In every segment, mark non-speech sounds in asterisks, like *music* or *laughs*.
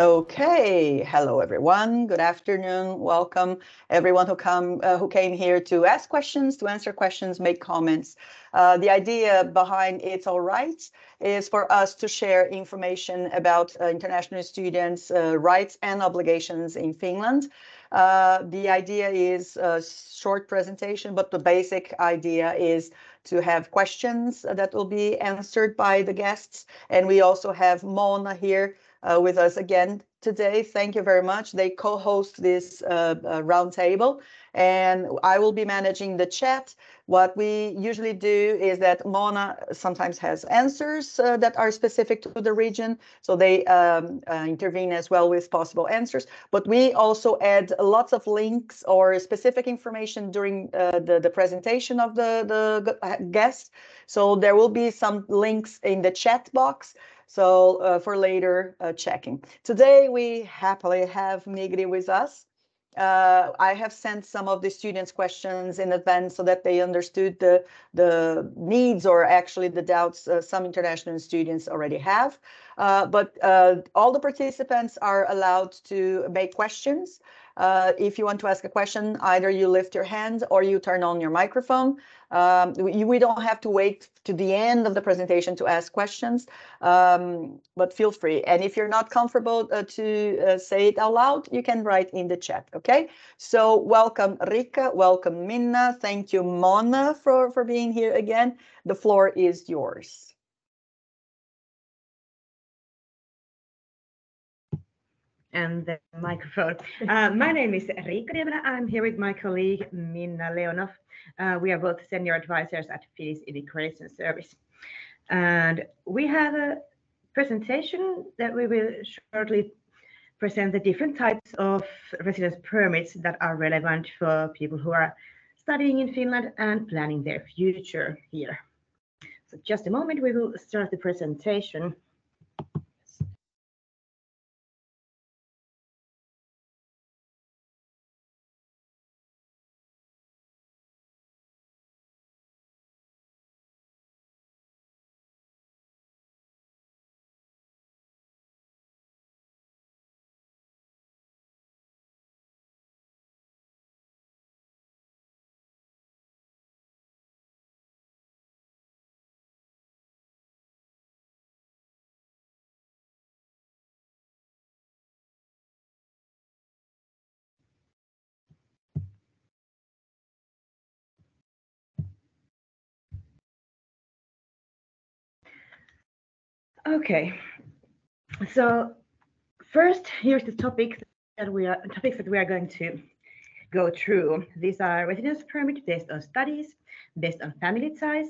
Okay, hello everyone. Good afternoon. Welcome everyone who come uh, who came here to ask questions, to answer questions, make comments. Uh, the idea behind It's All Right is for us to share information about uh, international students' uh, rights and obligations in Finland. Uh, the idea is a short presentation, but the basic idea is to have questions that will be answered by the guests. And we also have Moona here uh, with us again today. Thank you very much. They co-host this uh, uh, roundtable and I will be managing the chat. What we usually do is that Moona sometimes has answers uh, that are specific to the region, so they um, uh, intervene as well with possible answers. But we also add lots of links or specific information during uh, the, the presentation of the, the guest. So there will be some links in the chat box so uh, for later uh, checking. Today we happily have Migri with us. Uh, I have sent some of the students questions in advance so that they understood the, the needs or actually the doubts uh, some international students already have. Uh, but uh, all the participants are allowed to make questions. Uh, if you want to ask a question, either you lift your hand or you turn on your microphone. Um, we, don't have to wait to the end of the presentation to ask questions, um, but feel free. And if you're not comfortable uh, to uh, say it out loud, you can write in the chat, okay? So welcome Riikka, welcome Minna. Thank you Moona for, for being here again. The floor is yours. And the microphone. *laughs* Uh, my name is Riikka Nieminen. I'm here with my colleague Minna Leonov. Uh, we are both senior advisors at Finnish Immigration Service. And we have a presentation that we will shortly present the different types of residence permits that are relevant for people who are studying in Finland and planning their future here. So just a moment, we will start the presentation. Okay, so first, here's the topic that we are topics that we are going to go through. These are residence permit based on studies, based on family ties,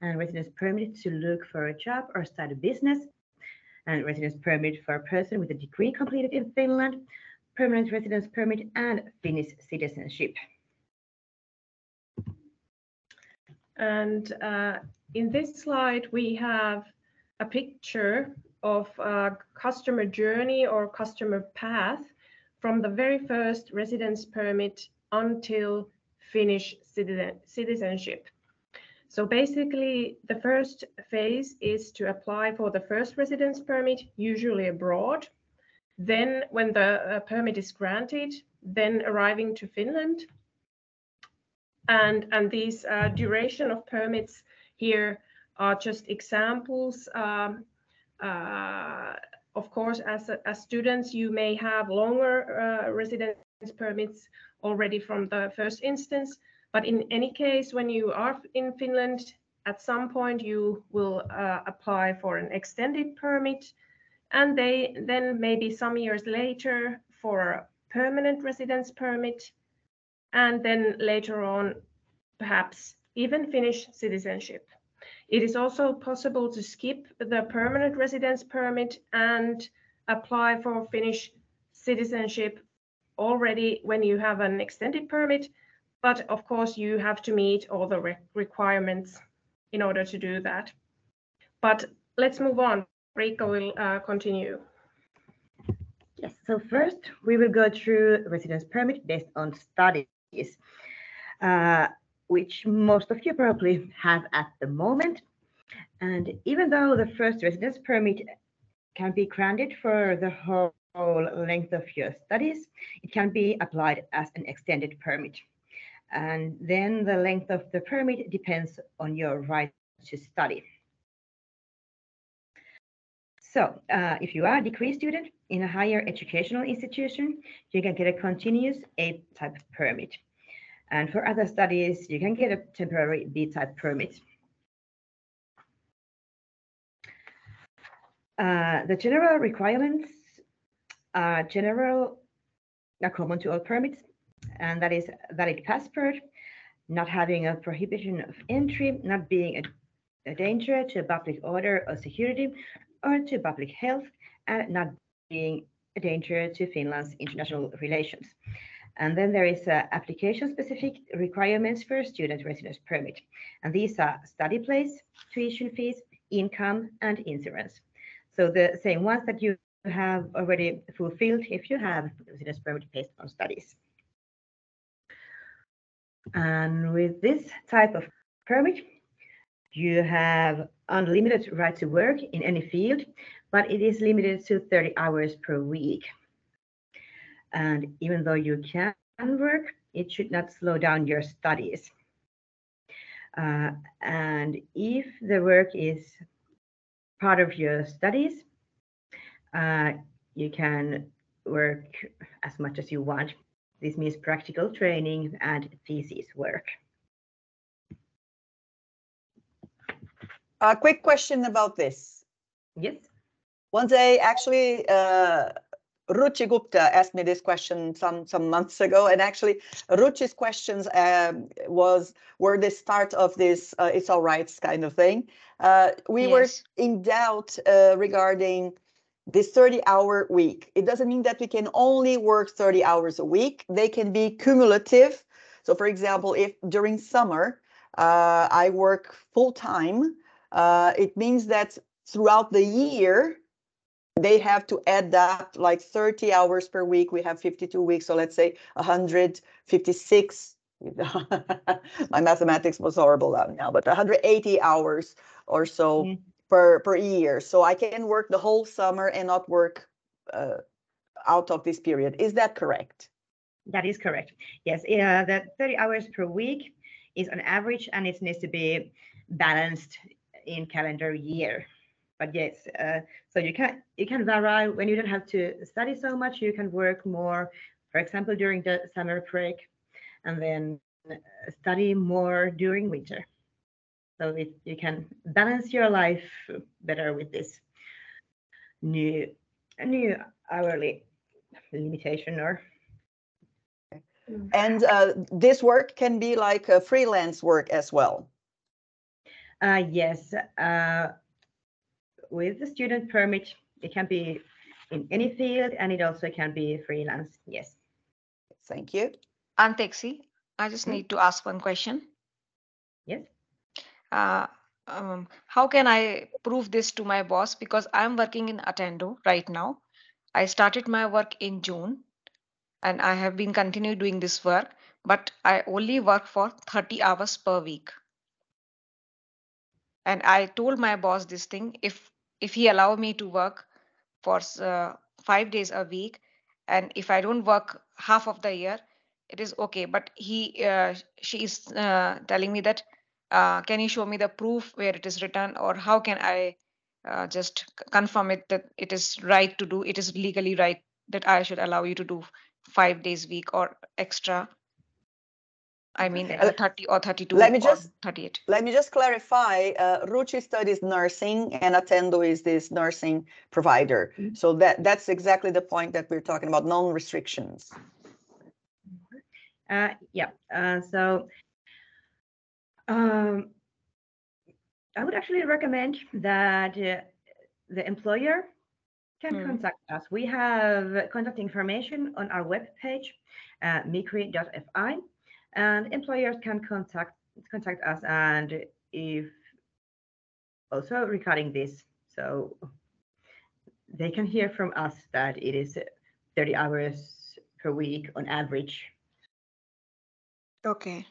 and residence permit to look for a job or start a business, and residence permit for a person with a degree completed in Finland, permanent residence permit, and Finnish citizenship. And uh, in this slide, we have a picture of a customer journey or customer path from the very first residence permit until Finnish citizenship. So basically, the first phase is to apply for the first residence permit, usually abroad. Then when the uh, permit is granted, then arriving to Finland. And, and these uh, duration of permits here are just examples. Um, uh, of course, as, as students, you may have longer uh, residence permits already from the first instance. But in any case, when you are in Finland, at some point you will uh, apply for an extended permit. And they then maybe some years later for a permanent residence permit. And then later on, perhaps even Finnish citizenship. It is also possible to skip the permanent residence permit and apply for Finnish citizenship already when you have an extended permit. But of course, you have to meet all the re requirements in order to do that. But let's move on. Riikka will uh, continue. Yes, so first we will go through residence permit based on studies. Uh, which most of you probably have at the moment. And even though the first residence permit can be granted for the whole length of your studies, it can be applied as an extended permit. And then the length of the permit depends on your right to study. So uh, if you are a degree student in a higher educational institution, you can get a continuous A type permit. And for other studies, you can get a temporary B type permit. Uh, the general requirements are general, are common to all permits, and that is valid passport, not having a prohibition of entry, not being a, a danger to public order or security or to public health, and not being a danger to Finland's international relations. And then there is uh, application-specific requirements for student residence permit. And these are study place, tuition fees, income, and insurance. So the same ones that you have already fulfilled if you have residence permit based on studies. And with this type of permit, you have unlimited right to work in any field, but it is limited to 30 hours per week. And even though you can work, it should not slow down your studies. Uh, and if the work is part of your studies, uh, you can work as much as you want. This means practical training and thesis work. A quick question about this. Yes. One day, actually, uh, Ruchi Gupta asked me this question some some months ago, and actually, Ruchi's questions um, was were the start of this uh, "it's all right" kind of thing. Uh, we Yes. were in doubt uh, regarding this 30-hour week. It doesn't mean that we can only work 30 hours a week. They can be cumulative. So, for example, if during summer uh, I work full time, uh, it means that throughout the year they have to add up like 30 hours per week. We have 52 weeks, so let's say 156. *laughs* My mathematics was horrible now, but 180 hours or so Mm. per per year. So I can work the whole summer and not work uh, out of this period. Is that correct? That is correct. Yes, uh, the 30 hours per week is on average, and it needs to be balanced in calendar year. But yes, uh, so you can you can vary when you don't have to study so much. You can work more, for example, during the summer break, and then uh, study more during winter. So it, you can balance your life better with this new new hourly limitation or And uh, this work can be like a freelance work as well. Uh, yes, uh, with the student permit, it can be in any field and it also can be freelance. Yes. Thank you. Anteksi, I just Hmm? need to ask one question. Yes. Uh, um, how can I prove this to my boss? Because I'm working in Attendo right now. I started my work in June and I have been continue doing this work, but I only work for 30 hours per week. And I told my boss this thing if if he allow me to work for uh, five days a week, and if I don't work half of the year, it is okay. But he uh, she is uh, telling me that uh, can you show me the proof where it is written or how can I uh, just confirm it that it is right to do it is legally right that I should allow you to do five days week or extra. I mean, uh, 30 or 32 Let me or just- 38. Let me just clarify, uh, Ruchi studies nursing and Attendo is this nursing provider. Mhm. So that, that's exactly the point that we're talking about, non-restrictions. Uh, yeah. Uh, so um, I would actually recommend that uh, the employer can Hmm. contact us. We have contact information on our webpage, uh, migri.fi, and employers can contact contact us and if also regarding this, so they can hear from us that it is 30 hours per week on average. Okay.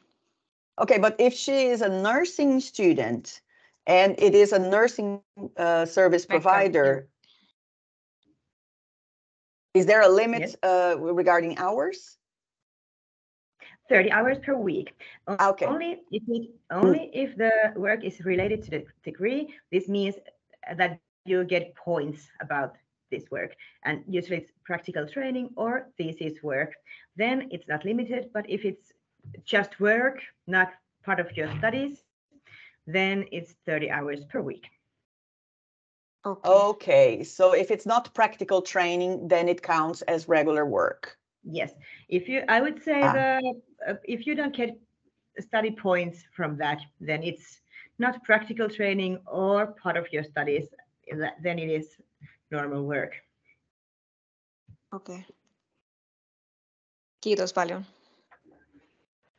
Okay, but if she is a nursing student and it is a nursing uh, service provider, Is there a limit Yes. uh, regarding hours? 30 hours per week. Ah, okay. Only if it, only hmm. if the work is related to the degree. This means that you get points about this work. And usually it's practical training or thesis work. Then it's not limited, but if it's just work, not part of your studies, then it's 30 hours per week. Okay. Okay, so if it's not practical training, then it counts as regular work. Yes, if you, I would say Ah. the, uh, if you don't get study points from that, then it's not practical training or part of your studies, then it is normal work. Okay. Kiitos paljon.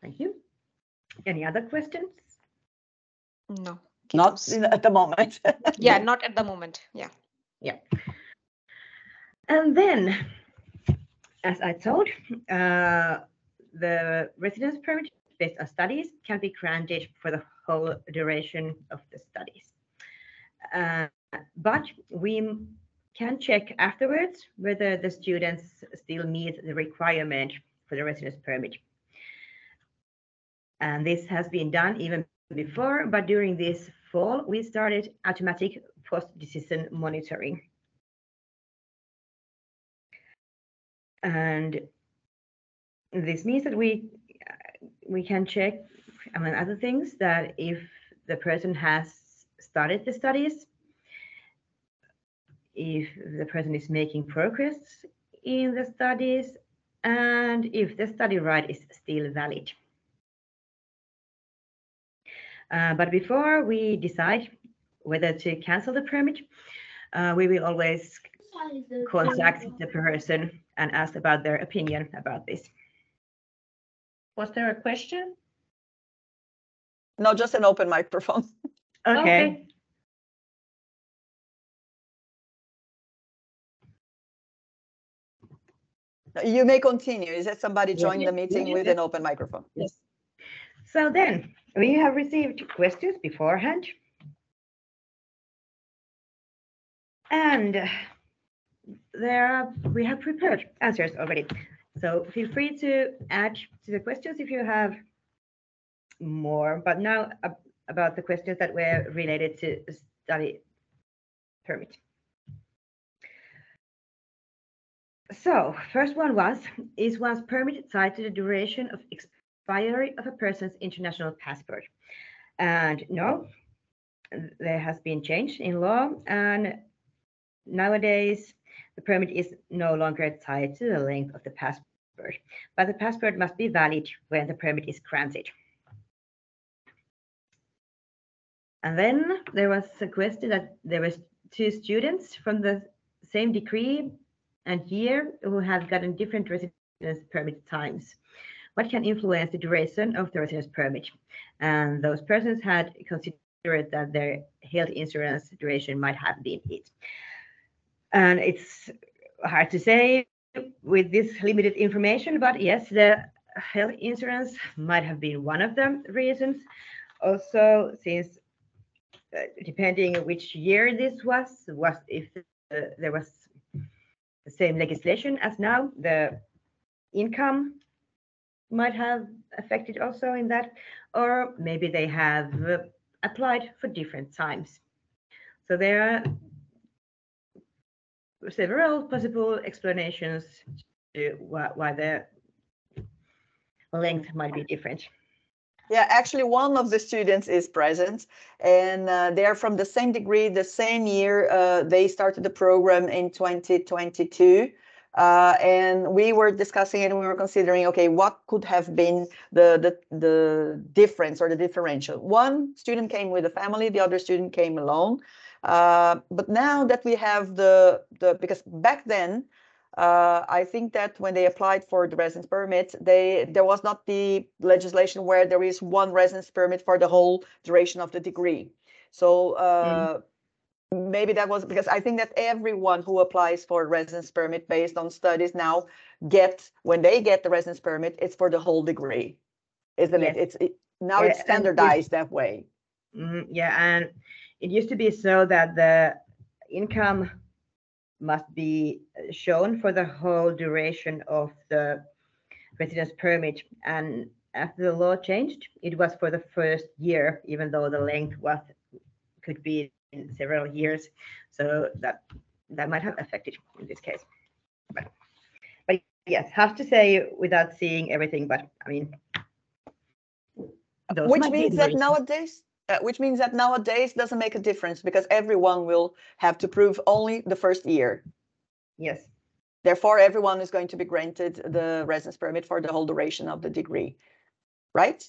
Thank you. Any other questions? No. Not kiitos. in- at the moment. Yeah, not at the moment. Yeah. Yeah. And then, as I told, uh, the residence permit based on studies can be granted for the whole duration of the studies. Uh, but we can check afterwards whether the students still meet the requirement for the residence permit. And this has been done even before, but during this fall, we started automatic post-decision monitoring. And this means that we we can check, among other things, that if the person has started the studies, if the person is making progress in the studies, and if the study right is still valid. Uh, but before we decide whether to cancel the permit, uh, we will always contact the person and ask about their opinion about this. Was there a question? No, just an open microphone. *laughs* Okay. You may continue. Is that somebody Yeah. joined Yeah, the meeting yeah, with yeah. an open microphone? Yes. So then we have received questions beforehand. And there we have prepared answers already. So feel free to add to the questions if you have more, but now ab- about the questions that were related to study permit. So first one was, is one's permit tied to the duration of expiry of a person's international passport? And no, there has been change in law and nowadays the permit is no longer tied to the length of the passport, but the passport must be valid when the permit is granted. And then there was a question that there was two students from the same degree and year who have gotten different residence permit times. What can influence the duration of the residence permit? And those persons had considered that their health insurance duration might have been it. And it's hard to say with this limited information, but yes, the health insurance might have been one of the reasons. Also, since uh, depending which year this was, was if there was the same legislation as now, the income might have affected also in that, or maybe they have applied for different times. So there are several possible explanations to why, why the length might be different. Yeah, actually, one of the students is present, and uh, they're from the same degree, the same year. Uh, they started the program in 2022. Uh, and we were discussing it and we were considering, okay, what could have been the, the, the difference or the differential? One student came with a family, the other student came alone. Uh, but now that we have the, the because back then, uh, I think that when they applied for the residence permit, they there was not the legislation where there is one residence permit for the whole duration of the degree. So uh, maybe that was because I think that everyone who applies for a residence permit based on studies now get when they get the residence permit, it's for the whole degree, isn't it? It's it, now Yeah, it's standardized that way. Mhm, yeah, and it used to be so that the income must be shown for the whole duration of the residence permit. And after the law changed, it was for the first year, even though the length was could be in several years. So that that might have affected in this case. But, but yes, have to say without seeing everything, but I mean, Which means that nowadays, uh, which means that nowadays doesn't make a difference because everyone will have to prove only the first year. Yes, Therefore, everyone is going to be granted the residence permit for the whole duration of the degree, right?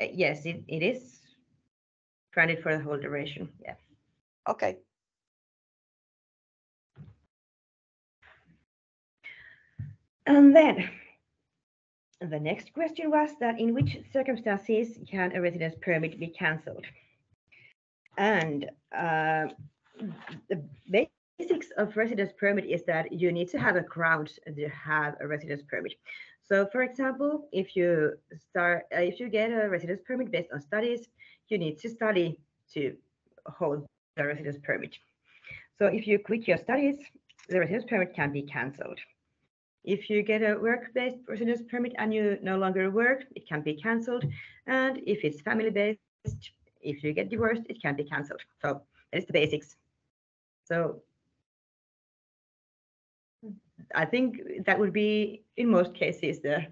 uh, yes, it, it is granted for the whole duration. Yeah. Okay. And then the next question was that in which circumstances can a residence permit be cancelled? And uh, the basics of residence permit is that you need to have a ground to have a residence permit. So, for example, if you start, uh, if you get a residence permit based on studies, you need to study to hold the residence permit. So, if you quit your studies, the residence permit can be cancelled. If you get a work-based residence permit and you no longer work, it can be cancelled. And if it's family-based, if you get divorced, it can be cancelled. So that is the basics. So I think that would be, in most cases, the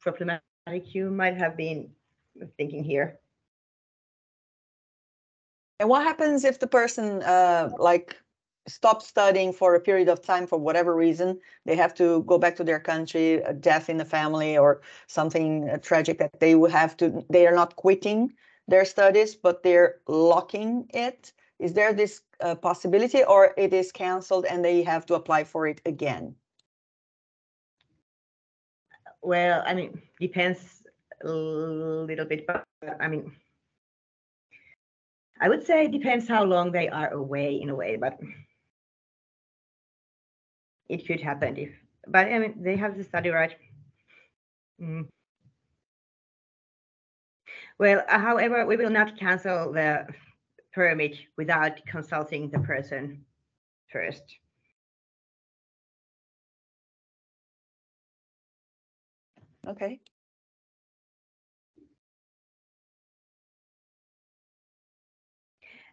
problematic you might have been thinking here. And what happens if the person uh, like stops studying for a period of time for whatever reason? They have to go back to their country, a death in the family, or something uh, tragic that they will have to. They are not quitting their studies, but they're locking it. Is there this uh, possibility, or it is cancelled and they have to apply for it again? Well, I mean, depends a little bit, but I mean, I would say it depends how long they are away in a way, but it could happen if, but I mean, they have the study, right? Mm. Well, uh, however, we will not cancel the permit without consulting the person first. Okay.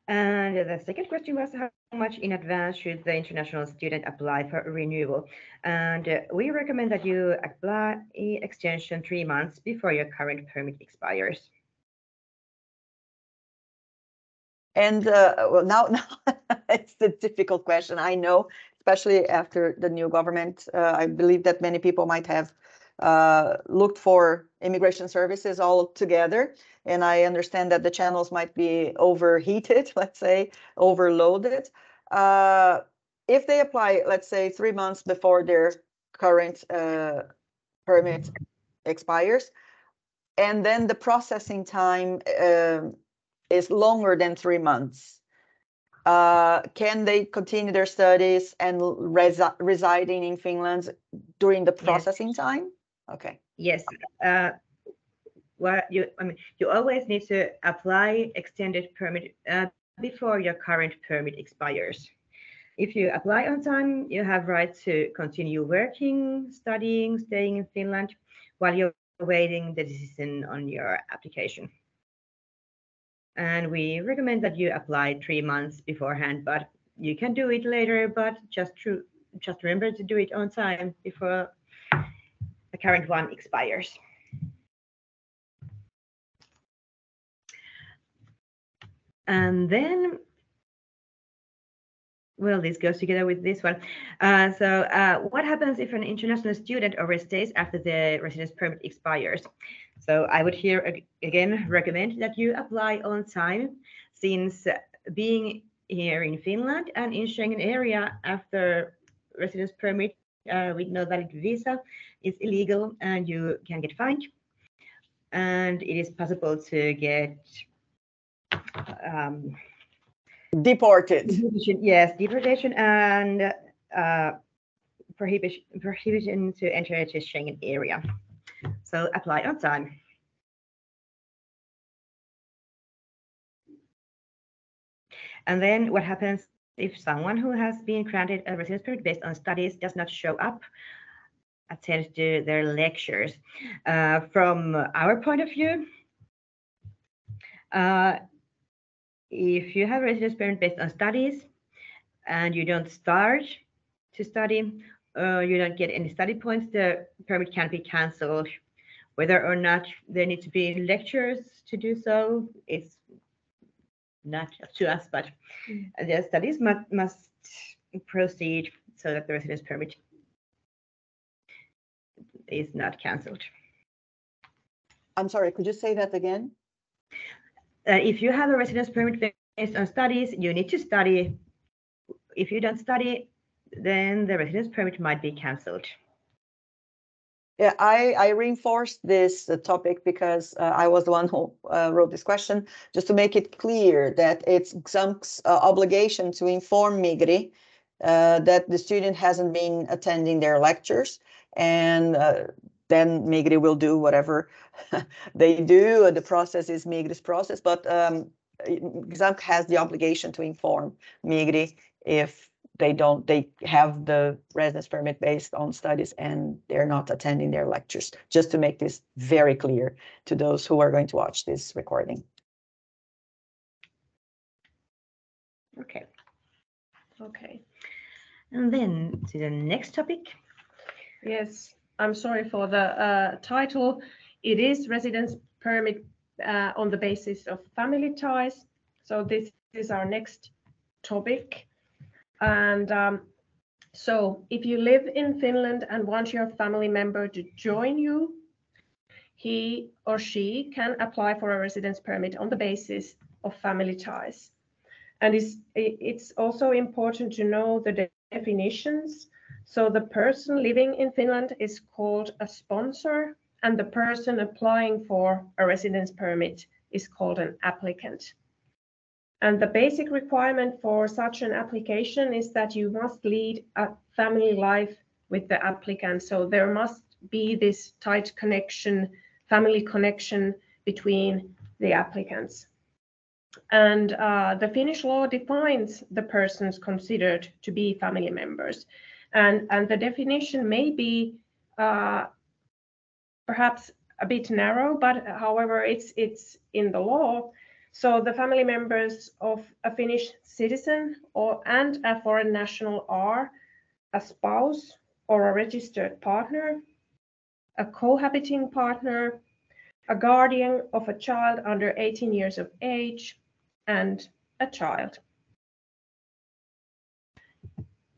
And the second question was how much in advance should the international student apply for renewal? And uh, we recommend that you apply extension three months before your current permit expires. And uh, well, now, *laughs* now it's a difficult question. I know, especially after the new government. Uh, I believe that many people might have uh, looked for immigration services all together. And I understand that the channels might be overheated, *laughs* let's say, overloaded. Uh, if they apply, let's say, three months before their current uh, permit expires, and then the processing time um, is longer than three months. Uh, can they continue their studies and resi- residing in Finland during the processing time? Okay. Yes. Uh, well, you, I mean, you always need to apply extended permit uh, before your current permit expires. If you apply on time, you have right to continue working, studying, staying in Finland while you're awaiting the decision on your application. And we recommend that you apply three months beforehand, but you can do it later, but just to, just remember to do it on time before the current one expires. And then, well, this goes together with this one. Uh, so uh, what happens if an international student overstays after the residence permit expires? So I would here again recommend that you apply on time since being here in Finland and in Schengen area after residence permit with no valid visa is illegal and you can get fined. And it is possible to get um, Deported. deportation, yes, deportation and uh, prohibition, prohibition to enter the Schengen area. So apply on time. And then what happens if someone who has been granted a residence permit based on studies does not show up, attend to their lectures. Uh, from our point of view, uh, if you have a residence permit based on studies and you don't start to study, uh, you don't get any study points, the permit can be cancelled. Whether or not there need to be lectures to do so, it's not to us, but Mm. the studies must, must proceed so that the residence permit is not cancelled. I'm sorry, could you say that again? Uh, if you have a residence permit based on studies, you need to study. If you don't study, then the residence permit might be cancelled. Yeah, I, I reinforced this uh, topic because uh, I was the one who uh, wrote this question, just to make it clear that it's XAMK's uh, obligation to inform Migri uh, that the student hasn't been attending their lectures and uh, then Migri will do whatever *laughs* they do. The process is Migri's process, but um, has the obligation to inform Migri if they don't, they have the residence permit based on studies and they're not attending their lectures, just to make this very clear to those who are going to watch this recording. Okay, Okay. and then to the next topic. Yes, I'm sorry for the uh, title. It is residence permit uh, on the basis of family ties. So this is our next topic. And um, so if you live in Finland and want your family member to join you, he or she can apply for a residence permit on the basis of family ties. And it's, it's also important to know the definitions. So the person living in Finland is called a sponsor, and the person applying for a residence permit is called an applicant. And the basic requirement for such an application is that you must lead a family life with the applicant. So there must be this tight connection, family connection between the applicants. And uh, the Finnish law defines the persons considered to be family members. And, and the definition may be uh, perhaps a bit narrow, but however, it's, it's in the law. So the family members of a Finnish citizen or and a foreign national are a spouse or a registered partner, a cohabiting partner, a guardian of a child under 18 years of age, and a child.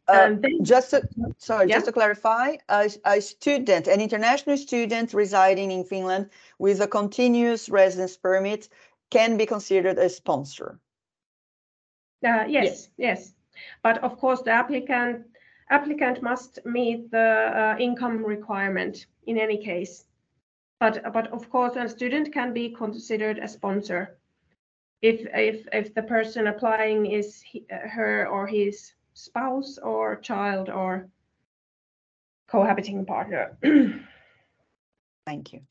Uh, then- Just to, sorry, Yeah. just to clarify, a, a student, an international student residing in Finland with a continuous residence permit can be considered a sponsor. Uh, yes, yes. But of course, the applicant applicant must meet the uh, income requirement in any case. But but of course, a student can be considered a sponsor if if if the person applying is he, her or his spouse or child or cohabiting partner. *clears throat* Thank you.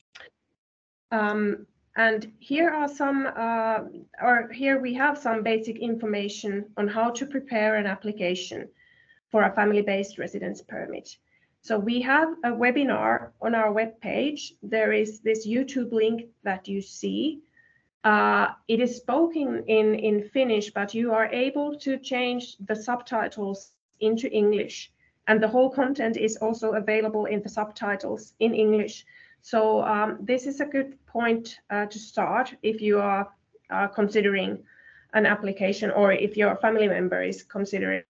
Um, and here are some, uh, or here we have some basic information on how to prepare an application for a family-based residence permit. So we have a webinar on our webpage. There is this YouTube link that you see. Uh, it is spoken in, in Finnish, but you are able to change the subtitles into English. And the whole content is also available in the subtitles in English. So um, this is a good point uh, to start if you are uh, considering an application or if your family member is considering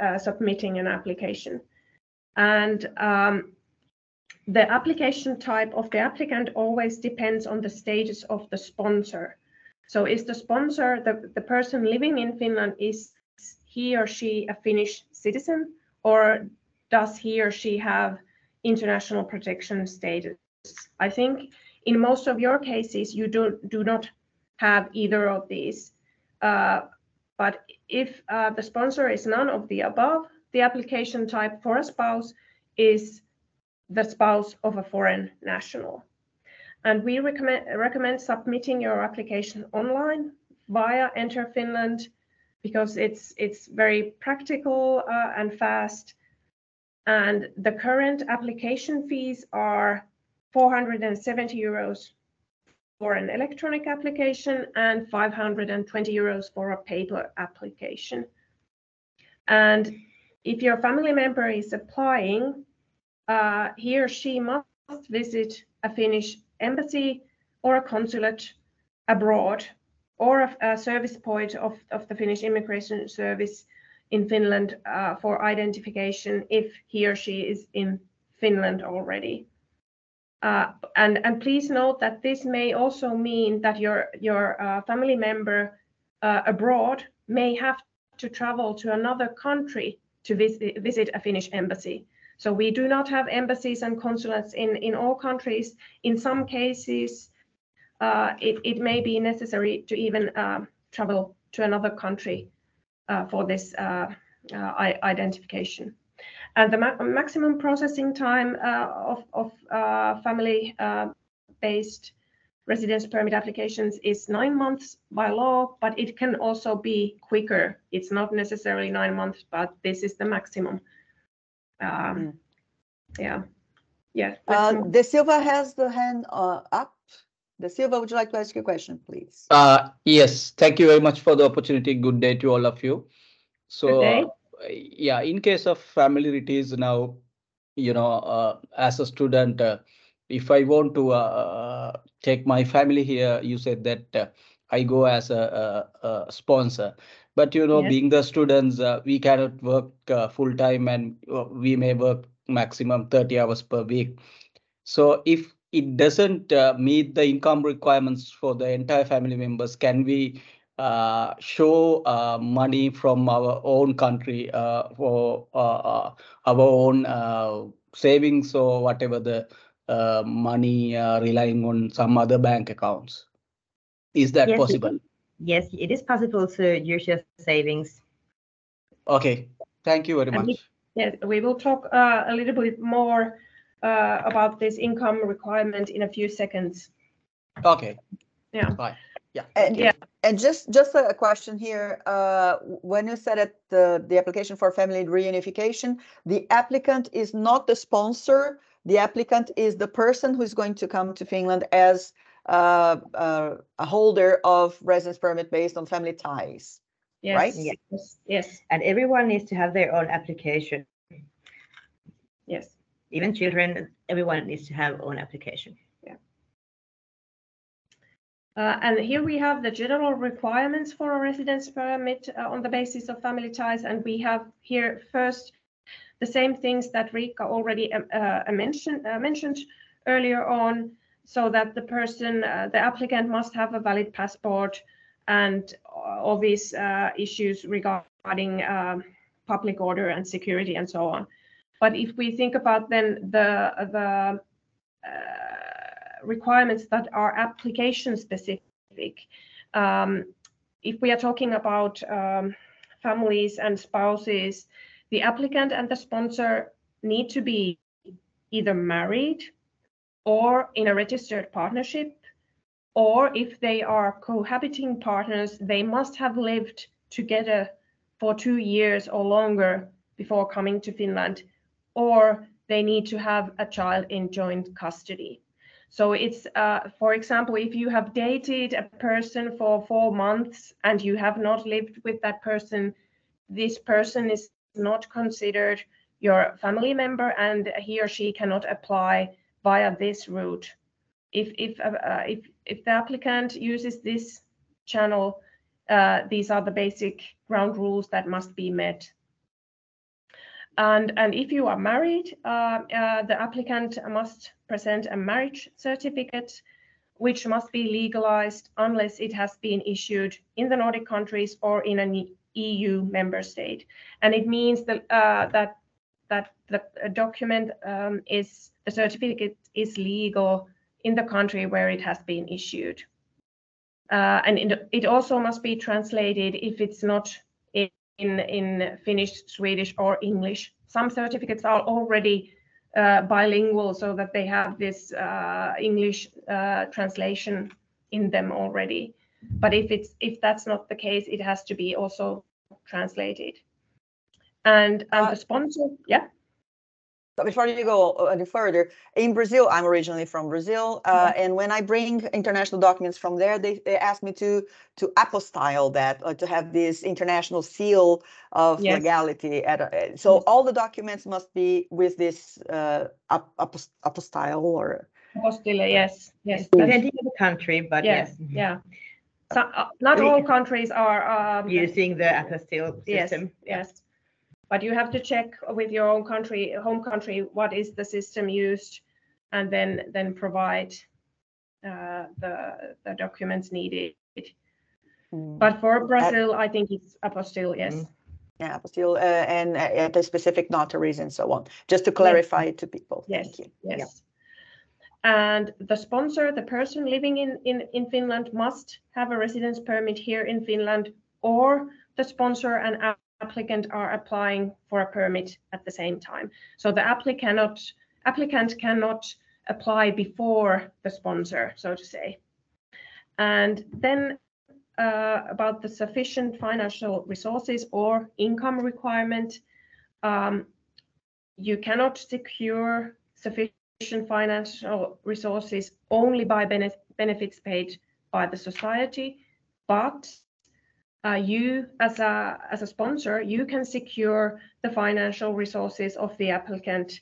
uh, submitting an application. And um, the application type of the applicant always depends on the status of the sponsor. So is the sponsor, the, the person living in Finland, is he or she a Finnish citizen or does he or she have international protection status. I think in most of your cases, you do, do not have either of these. Uh, but if uh, the sponsor is none of the above, the application type for a spouse is the spouse of a foreign national. And we recommend, recommend submitting your application online via Enter Finland because it's it's very practical uh, and fast. And the current application fees are 470 euros for an electronic application and 520 euros for a paper application. And if your family member is applying, uh, he or she must visit a Finnish embassy or a consulate abroad or a, a service point of, of the Finnish Immigration Service in Finland uh, for identification if he or she is in Finland already. Uh, and, and please note that this may also mean that your, your uh, family member uh, abroad may have to travel to another country to visit, visit a Finnish embassy. So we do not have embassies and consulates in, in all countries. In some cases, uh, it, it may be necessary to even uh, travel to another country for this uh, uh, identification. And the ma maximum processing time uh, of, of uh, family-based uh, residence permit applications is nine months by law, but it can also be quicker. It's not necessarily nine months, but this is the maximum. Um, mm. Yeah. Yeah. Uh, De Silva has the hand uh, up. De Silva, would you like to ask your question, please? Uh, yes, thank you very much for the opportunity. Good day to all of you. So yeah, in case of family it is now, you know, uh, as a student, uh, if I want to uh, take my family here, you said that uh, I go as a, a, a, sponsor. But you know, yes. being the students, uh, we cannot work uh, full time, and we may work maximum 30 hours per week. So if it doesn't meet the income requirements for the entire family members, can we uh, show uh, money from our own country uh, for uh, uh, our own uh, savings or whatever the money relying on some other bank accounts. Is that yes, possible? It, yes, it is possible to use your savings. Okay, thank you very much. We, yes, we will talk a little bit more about this income requirement in a few seconds. Okay. Yeah. Bye. Yeah. And, yeah. and just just a question here. Uh, when you said it, the the application for family reunification, the applicant is not the sponsor. The applicant is the person who is going to come to Finland as uh, uh, a holder of residence permit based on family ties. Yes. Right. Yes. Yes. And everyone needs to have their own application. Yes. Even children, everyone needs to have own application. Uh, and here we have the general requirements for a residence permit uh, on the basis of family ties. And we have here first the same things that Riikka already um, uh, mentioned, uh, mentioned earlier on, so that the person, uh, the applicant must have a valid passport and all these uh, issues regarding um, public order and security and so on. But if we think about then the, the requirements that are application specific. Um, if we are talking about um, families and spouses, the applicant and the sponsor need to be either married or in a registered partnership, or if they are cohabiting partners, they must have lived together for two years or longer before coming to Finland, or they need to have a child in joint custody. So it's, uh, for example, if you have dated a person for four months and you have not lived with that person, this person is not considered your family member and he or she cannot apply via this route. If, if, uh, uh if, if the applicant uses this channel, uh, these are the basic ground rules that must be met and, and if you are married, uh, uh, the applicant must present a marriage certificate, which must be legalized unless it has been issued in the Nordic countries or in an EU member state. And it means that, uh, that, that the document um, is, the certificate is legal in the country where it has been issued. Uh, and it also must be translated if it's not in, in Finnish, Swedish, or English. Some certificates are already uh, bilingual so that they have this uh, English uh, translation in them already. But if it's if that's not the case, it has to be also translated. And, and Uh, the sponsor, yeah, But before you go uh, any further, in Brazil, I'm originally from Brazil, uh, and when I bring international documents from there, they, they ask me to to apostille that, or to have this international seal of Yes. legality. At a, so Yes. all the documents must be with this uh, ap- apostille or apostille, yes, yes. Depending on the country, but Yeah, yes. yeah. So, uh, not all countries are um, Using the apostille Yes, system. yes. But you have to check with your own country, home country, what is the system used, and then then provide uh, the the documents needed. Mm, But for Brazil, I think it's apostille, yes. Mm. yeah, apostille, uh, and uh, the specific notaries and so on. Just to clarify it to people. Yes. Thank you. Yes. And the sponsor, the person living in, in, in Finland must have a residence permit here in Finland, or the sponsor and applicant are applying for a permit at the same time. So the applicant applicant cannot apply before the sponsor, so to say. And then uh, about the sufficient financial resources or income requirement, um, you cannot secure sufficient financial resources only by bene- benefits paid by the society, but you as a as a sponsor you can secure the financial resources of the applicant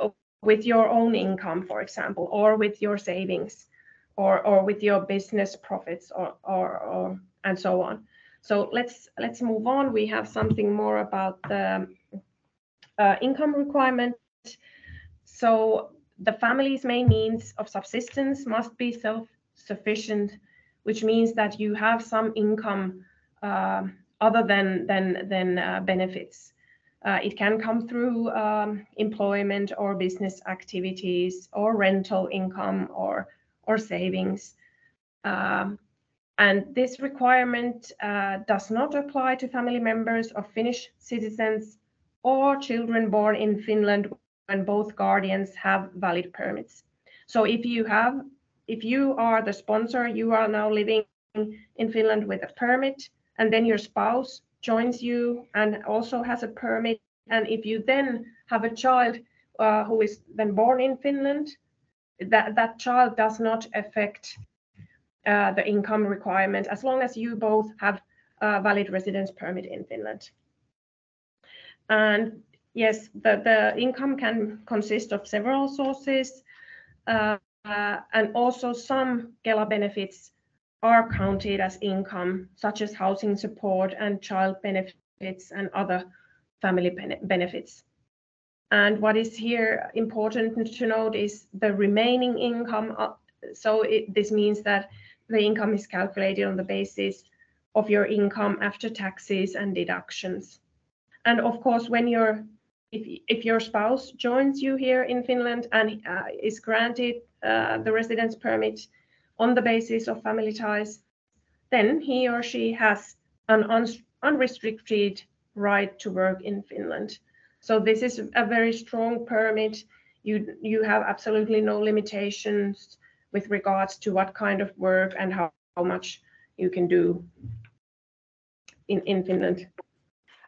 uh, with your own income for example or with your savings or or with your business profits or or, or and so on. So let's let's move on. We have something more about the uh, income requirement. So the family's main means of subsistence must be self-sufficient, which means that you have some income other than than than uh, benefits. Uh, it can come through um, employment or business activities or rental income or or savings. Um, and this requirement uh, does not apply to family members of Finnish citizens or children born in Finland when both guardians have valid permits. So if you have, if you are the sponsor, you are now living in Finland with a permit, and then your spouse joins you and also has a permit. And if you then have a child uh, who is then born in Finland, that, that child does not affect uh, the income requirement as long as you both have a valid residence permit in Finland. And yes, the, the income can consist of several sources. Uh, uh, and also some Kela benefits are counted as income, such as housing support and child benefits and other family benefits. And what is here important to note is the remaining income. uh, So it, this means that the income is calculated on the basis of your income after taxes and deductions. And of course, when you're if, if your spouse joins you here in Finland and uh, is granted uh, the residence permit on the basis of family ties, then he or she has an un- unrestricted right to work in Finland. So this is a very strong permit. You you have absolutely no limitations with regards to what kind of work and how, how much you can do in, in Finland.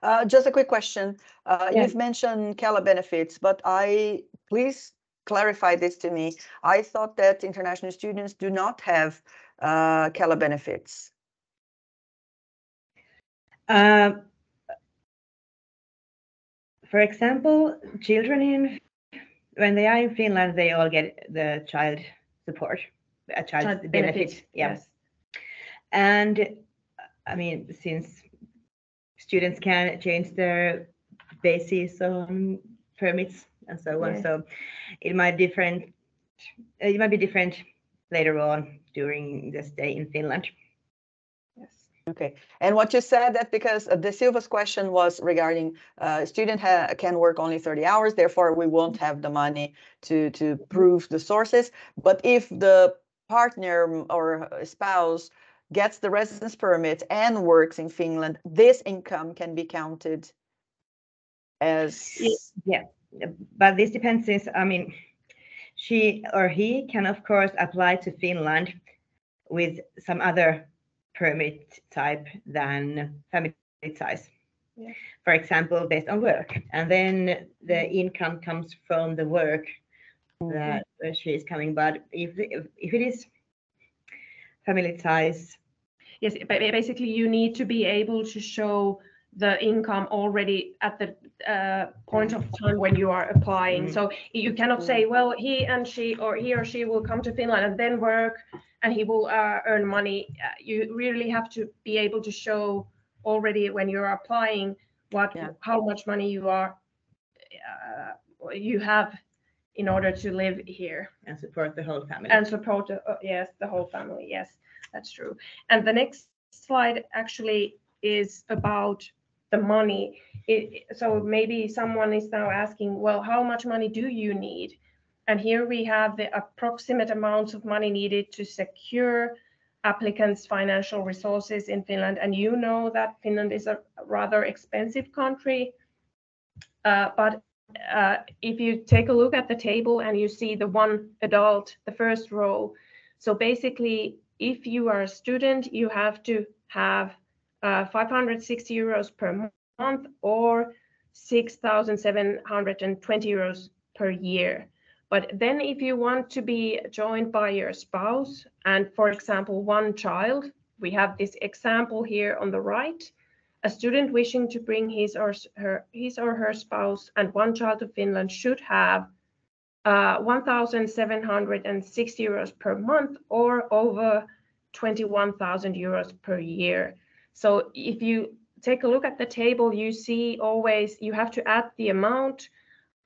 Uh, just a quick question. Uh, Yeah. You've mentioned Kela benefits, but I please clarify this to me. I thought that international students do not have uh, Kela benefits. Um, for example, children in when they are in Finland, they all get the child support, a child, Child benefit. Yeah. yes. And I mean, since students can change their basis on permits and so on, Yes. so it might different. It might be different later on during the stay in Finland. Yes. Okay, and what you said that because uh, De Silva's question was regarding uh, student can work only 30 hours, therefore we won't have the money to to prove the sources. But if the partner or uh, spouse gets the residence permit and works in Finland, this income can be counted as Ye- but this depends since I mean she or he can of course apply to Finland with some other permit type than family ties. Yeah. For example, based on work, and then the income comes from the work that uh, she is coming. But if if, if it is family ties, Yes, ba- basically you need to be able to show the income already at the uh, point of time when you are applying. Mhm. So you cannot say, well, he and she or he or she will come to Finland and then work and he will uh, earn money. Uh, you really have to be able to show already when you're applying what Yeah. how much money you are uh, you have in order to live here and support the whole family. and support the, uh, yes the whole family yes that's true and the next slide actually is about the money. It, so maybe someone is now asking well how much money do you need? And here we have the approximate amounts of money needed to secure applicants financial resources in finland. And you know that finland is a rather expensive country. Uh, but uh, if you take a look at the table and you see the one adult, the first row, so basically, if you are a student, you have to have 560 euros per month or 6,720 euros per year. But then if you want to be joined by your spouse and, for example, one child, we have this example here on the right, a student wishing to bring his or her his or her spouse and one child to Finland should have uh, 1,760 euros per month or over 21,000 euros per year. So if you take a look at the table, you see always you have to add the amount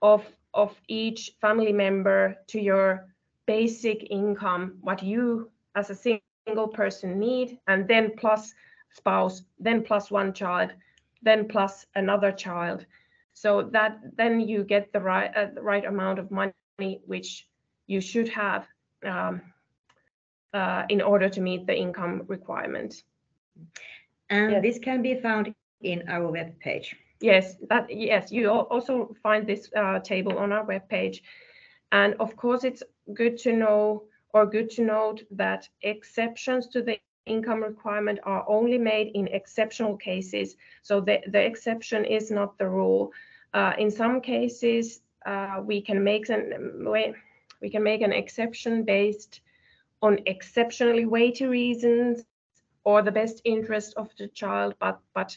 of of each family member to your basic income, what you as a single person need, and then plus spouse, then plus one child, then plus another child. So that then you get the right uh, the right amount of money which you should have um, uh, in order to meet the income requirement. And Yes. this can be found in our web page. Yes, that yes, you also find this uh, table on our web page, And of course, it's good to know or good to note that exceptions to the income requirement are only made in exceptional cases. So the, the exception is not the rule. Uh, in some cases, uh, we can make an we, we can make an exception based on exceptionally weighty reasons or the best interest of the child, but but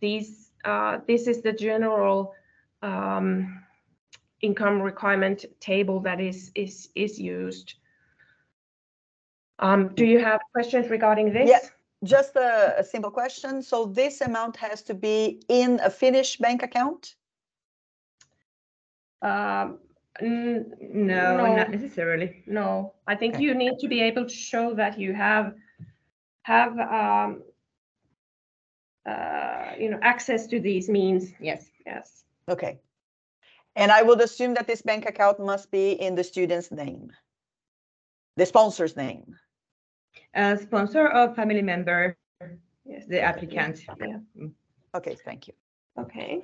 these uh, this is the general um, income requirement table that is is is used. Um, do you have questions regarding this? Yeah. Just a, a simple question. So this amount has to be in a Finnish bank account? Um, No, No. not necessarily. no, I think Okay. you need to be able to show that you have have um, uh, you know access to these means. Yes. Yes. Okay. And I would assume that this bank account must be in the student's name, the sponsor's name. A sponsor or family member, Yes. the applicant. Yeah. Okay, thank you. Okay.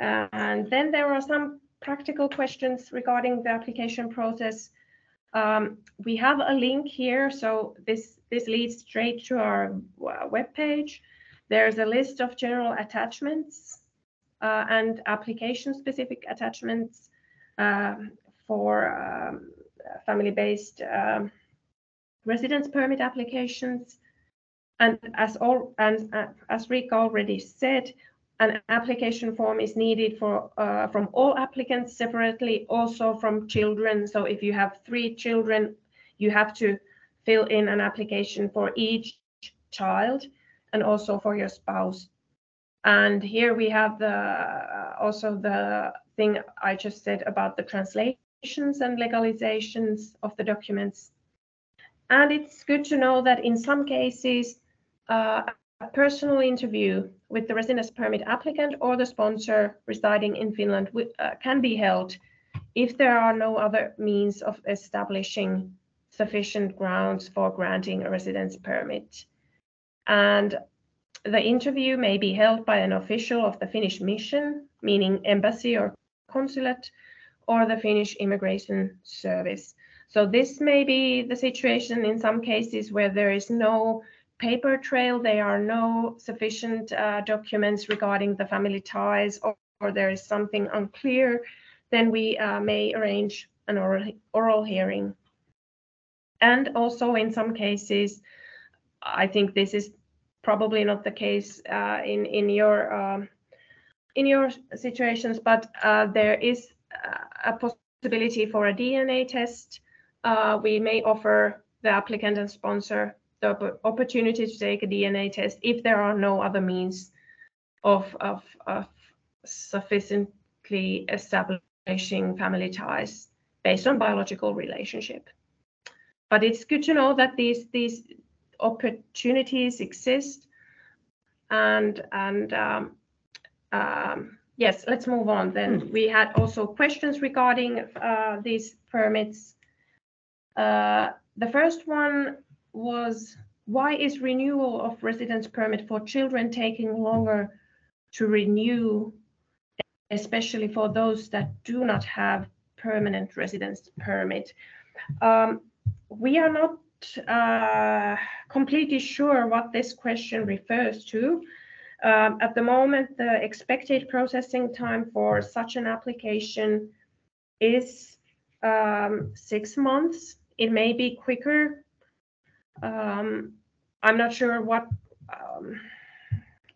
Uh, And then there are some practical questions regarding the application process. Um, We have a link here, so this, this leads straight to our uh, webpage. There's a list of general attachments uh, and application-specific attachments um, for um, family-based um, residence permit applications. And as all, and uh, as Riikka already said, an application form is needed for uh, from all applicants separately, also from children. So if you have three children, you have to fill in an application for each child and also for your spouse. And here we have the uh, also the thing I just said about the translations and legalizations of the documents. And it's good to know that in some cases, uh, a personal interview with the residence permit applicant or the sponsor residing in Finland uh, can be held if there are no other means of establishing sufficient grounds for granting a residence permit. And the interview may be held by an official of the Finnish mission, meaning embassy or consulate, or the Finnish immigration service. So this may be the situation in some cases where there is no paper trail, there are no sufficient uh, documents regarding the family ties, or, or, there is something unclear, then we uh, may arrange an oral, oral hearing. And also in some cases, I think this is probably not the case uh, in in your um, in your situations, but uh, there is a possibility for a DNA test. Uh, we may offer the applicant and sponsor the opportunity to take a DNA test if there are no other means of, of, of sufficiently establishing family ties based on biological relationship. But it's good to know that these these opportunities exist. And and um, um, yes, let's move on. Then mm. we had also questions regarding uh, these permits. Uh, the first one was why is renewal of residence permit for children taking longer to renew, especially for those that do not have permanent residence permit? Um, we are not uh, completely sure what this question refers to. Um, at the moment, the expected processing time for such an application is um, six months. It may be quicker um, I'm not sure what um,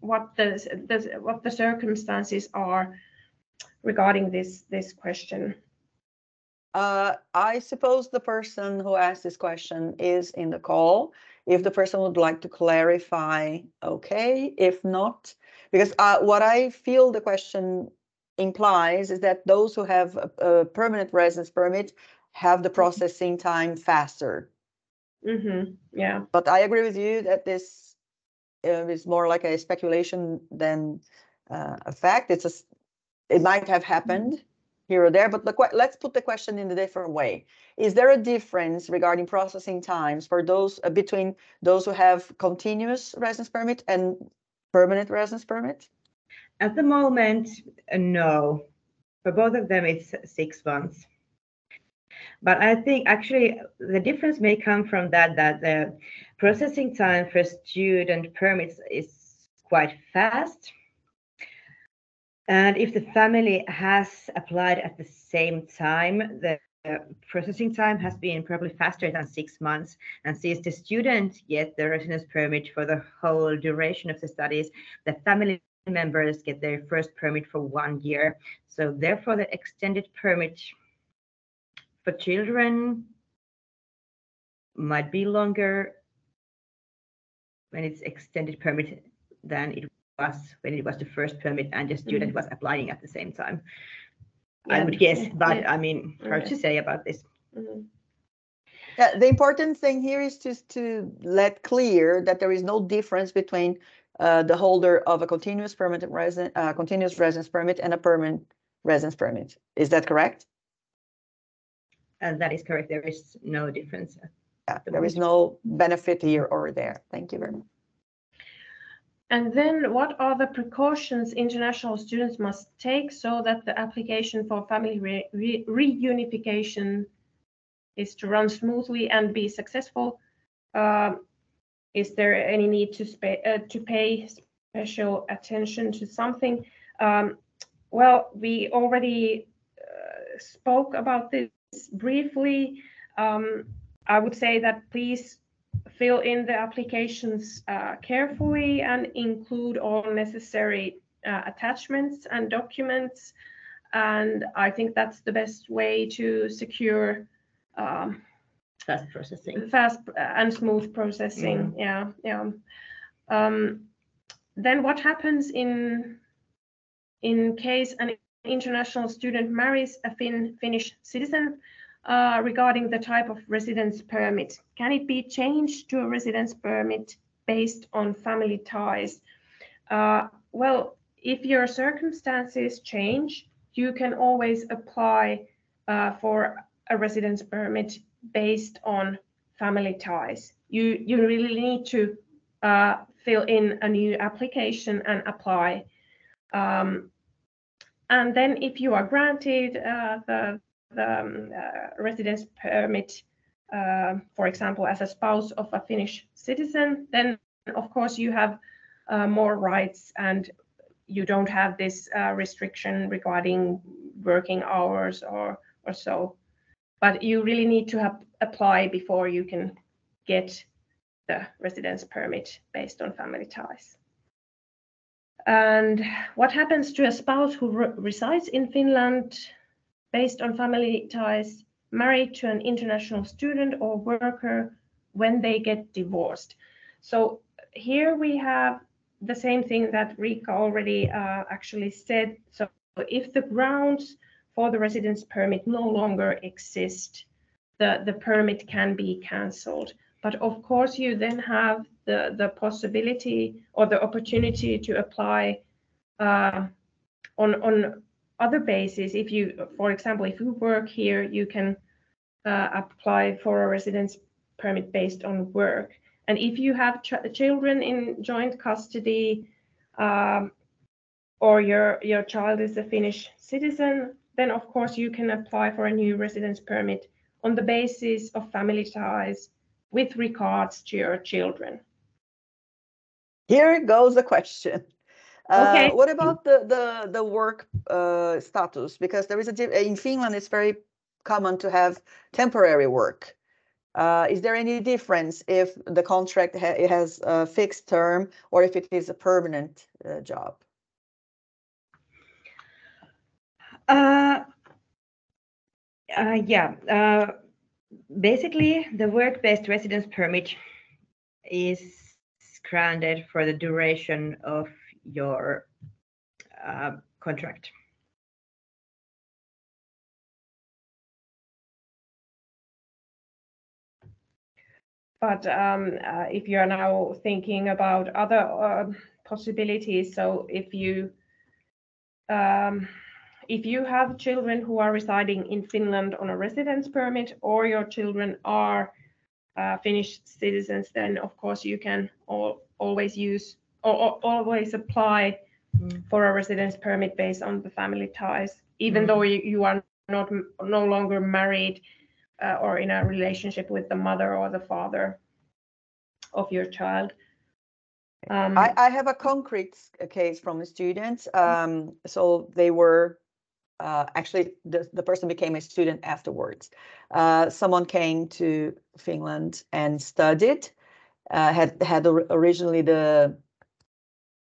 what the, the what the circumstances are regarding this this question. Uh, I suppose the person who asked this question is in the call. If the person would like to clarify, okay. If not, because uh, what I feel the question implies is that those who have a, a permanent residence permit have the mm-hmm. processing time faster Mm-hmm. Yeah. But I agree with you that this uh, is more like a speculation than uh, a fact. It's a, it might have happened here or there, but the, let's put the question in a different way. Is there a difference regarding processing times for those uh, between those who have continuous residence permit and permanent residence permit? At the moment, uh, no. For both of them, it's six months. But I think actually the difference may come from that that the processing time for student permits is quite fast. And if the family has applied at the same time, the processing time has been probably faster than six months. And since the student gets the residence permit for the whole duration of the studies, the family members get their first permit for one year. So therefore, the extended permit for children might be longer when it's extended permit than it was when it was the first permit and the student mm. was applying at the same time. Yeah. I would guess, but yeah. I mean, hard yeah. to say about this. Mm-hmm. Yeah, the important thing here is just to let clear that there is no difference between uh, the holder of a continuous permanent resident, uh, continuous residence permit and a permanent residence permit. Is that correct? And that is correct. There is no difference. Yeah, there is no benefit here or there. Thank you very much. And then what are the precautions international students must take so that the application for family re re reunification is to run smoothly and be successful? Uh, is there any need to, uh, to pay special attention to something? Um, well, we already uh, spoke about this briefly, um, I would say that please fill in the applications uh, carefully and include all necessary uh, attachments and documents. And I think that's the best way to secure um, fast processing, fast and smooth processing. Mm. Yeah, yeah. Um, then what happens in in case an international student marries a Fin Finnish citizen uh, regarding the type of residence permit. Can it be changed to a residence permit based on family ties? Uh, well, if your circumstances change, you can always apply uh, for a residence permit based on family ties. You, you really need to uh, fill in a new application and apply. Um, and then if you are granted uh, the, the um, uh, residence permit, for example, as a spouse of a Finnish citizen, then of course you have uh, more rights and you don't have this uh, restriction regarding working hours or or so. But you really need to have, apply before you can get the residence permit based on family ties. And what happens to a spouse who re resides in finland based on family ties married to an international student or worker when they get divorced so here we have the same thing that Riikka already uh, actually said. So if the grounds for the residence permit no longer exist, the, the permit can be cancelled. But of course, you then have the, the possibility or the opportunity to apply uh, on, on other bases. If you, for example, if you work here, you can uh, apply for a residence permit based on work. And if you have ch children in joint custody um, or your, your child is a Finnish citizen, then of course you can apply for a new residence permit on the basis of family ties with regards to your children. Here goes a question. Uh, okay. What about the the the work uh, status? Because there is a in Finland, it's very common to have temporary work. Uh, is there any difference if the contract ha has a fixed term or if it is a permanent uh, job? Uh, uh yeah, uh, basically the work-based residence permit is granted for the duration of your uh, contract. But um, uh, if you are now thinking about other uh, possibilities, so if you um, if you have children who are residing in Finland on a residence permit, or your children are uh, Finnish citizens, then of course you can all, always use or, always apply mm. for a residence permit based on the family ties, even mm. though you, you are not no longer married uh, or in a relationship with the mother or the father of your child. Um, I, I, have a concrete case from the students. Um, so they were uh, actually the, the person became a student afterwards. Uh, someone came to Finland and studied, uh, had had originally the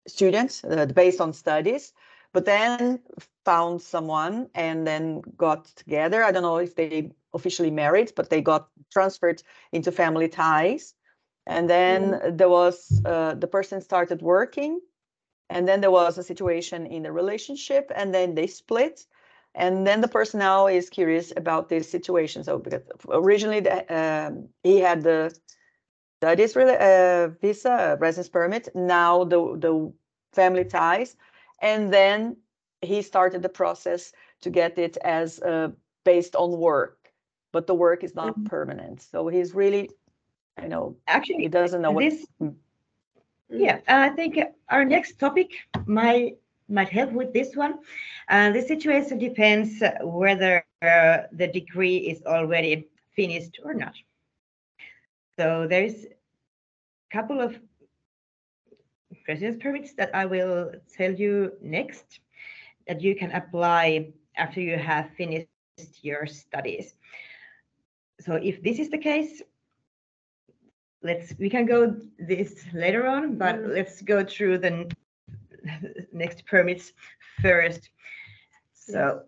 students uh, based on studies, but then found someone and then got together. I don't know if they officially married, but they got transferred into family ties. And then mm. there was uh, the person started working, and then there was a situation in the relationship, and then they split. And then the person now is curious about this situation. So because originally the, um, he had the studies uh, visa, residence permit. Now the the family ties, and then he started the process to get it as uh, based on work, but the work is not mm -hmm. permanent. So he's really, I know, actually, he doesn't know this, what. Mm. Yeah, I think our next topic might might help with this one. Uh, the situation depends whether uh, the degree is already finished or not. So there's a couple of residence permits that I will tell you next that you can apply after you have finished your studies. So if this is the case, let's we can go this later on, but mm. let's go through the next permits first. So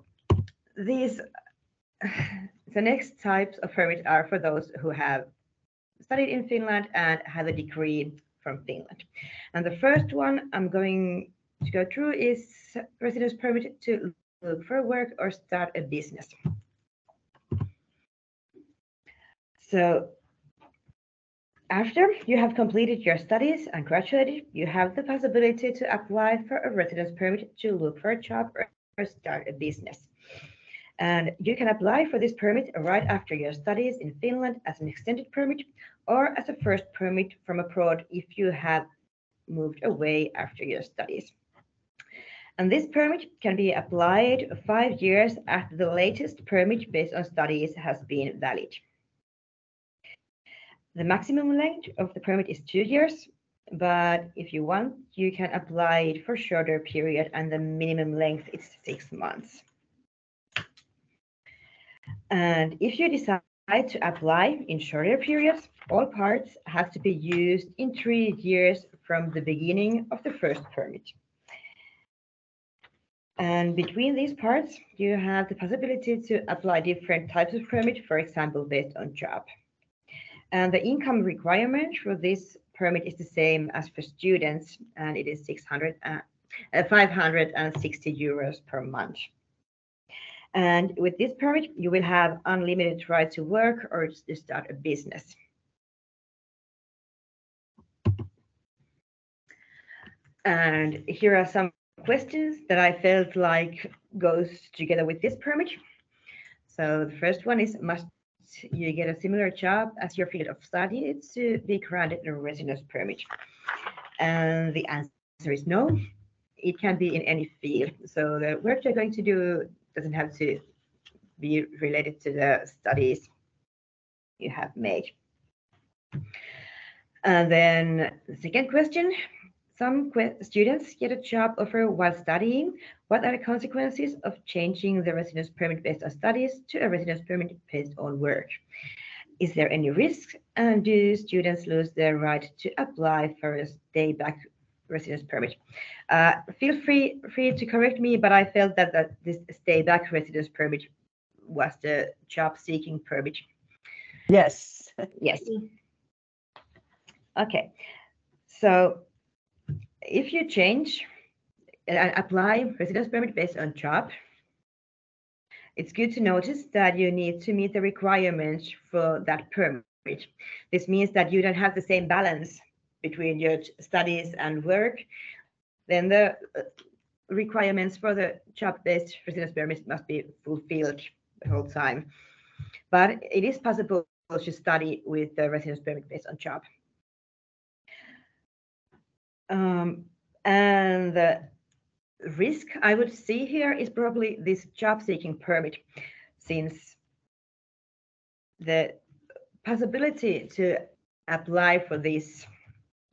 these *sighs* the next types of permits are for those who have studied in Finland and have a degree from Finland. And the first one I'm going to go through is residence permit to look for work or start a business. So after you have completed your studies and graduated, you have the possibility to apply for a residence permit to look for a job or start a business. And you can apply for this permit right after your studies in Finland as an extended permit or as a first permit from abroad if you have moved away after your studies. And this permit can be applied five years after the latest permit based on studies has been valid. The maximum length of the permit is two years, but if you want, you can apply it for shorter period and the minimum length is six months. And if you decide to apply in shorter periods, all parts have to be used in three years from the beginning of the first permit. And between these parts, you have the possibility to apply different types of permit, for example, based on job. And the income requirement for this permit is the same as for students, and it is 600, uh, uh, 560 euros per month. And with this permit, you will have unlimited right to work or to start a business. And here are some questions that I felt like goes together with this permit. So the first one is, must you get a similar job as your field of study to be granted a residence permit? And the answer is no. It can be in any field. So the work you're going to do doesn't have to be related to the studies you have made. And then the second question, some students get a job offer while studying. What are the consequences of changing the residence permit based on studies to a residence permit based on work? Is there any risk? And do students lose their right to apply for a stay back residence permit. Uh, feel free free to correct me, but I felt that, that this stay back residence permit was the job seeking permit. Yes. *laughs* yes. Okay. So if you change and apply residence permit based on job, it's good to notice that you need to meet the requirements for that permit. This means that you don't have the same balance between your studies and work, then the uh, requirements for the job-based residence permit must be fulfilled the whole time. But it is possible to study with the residence permit based on job. Um, and the risk I would see here is probably this job seeking permit, since the possibility to apply for this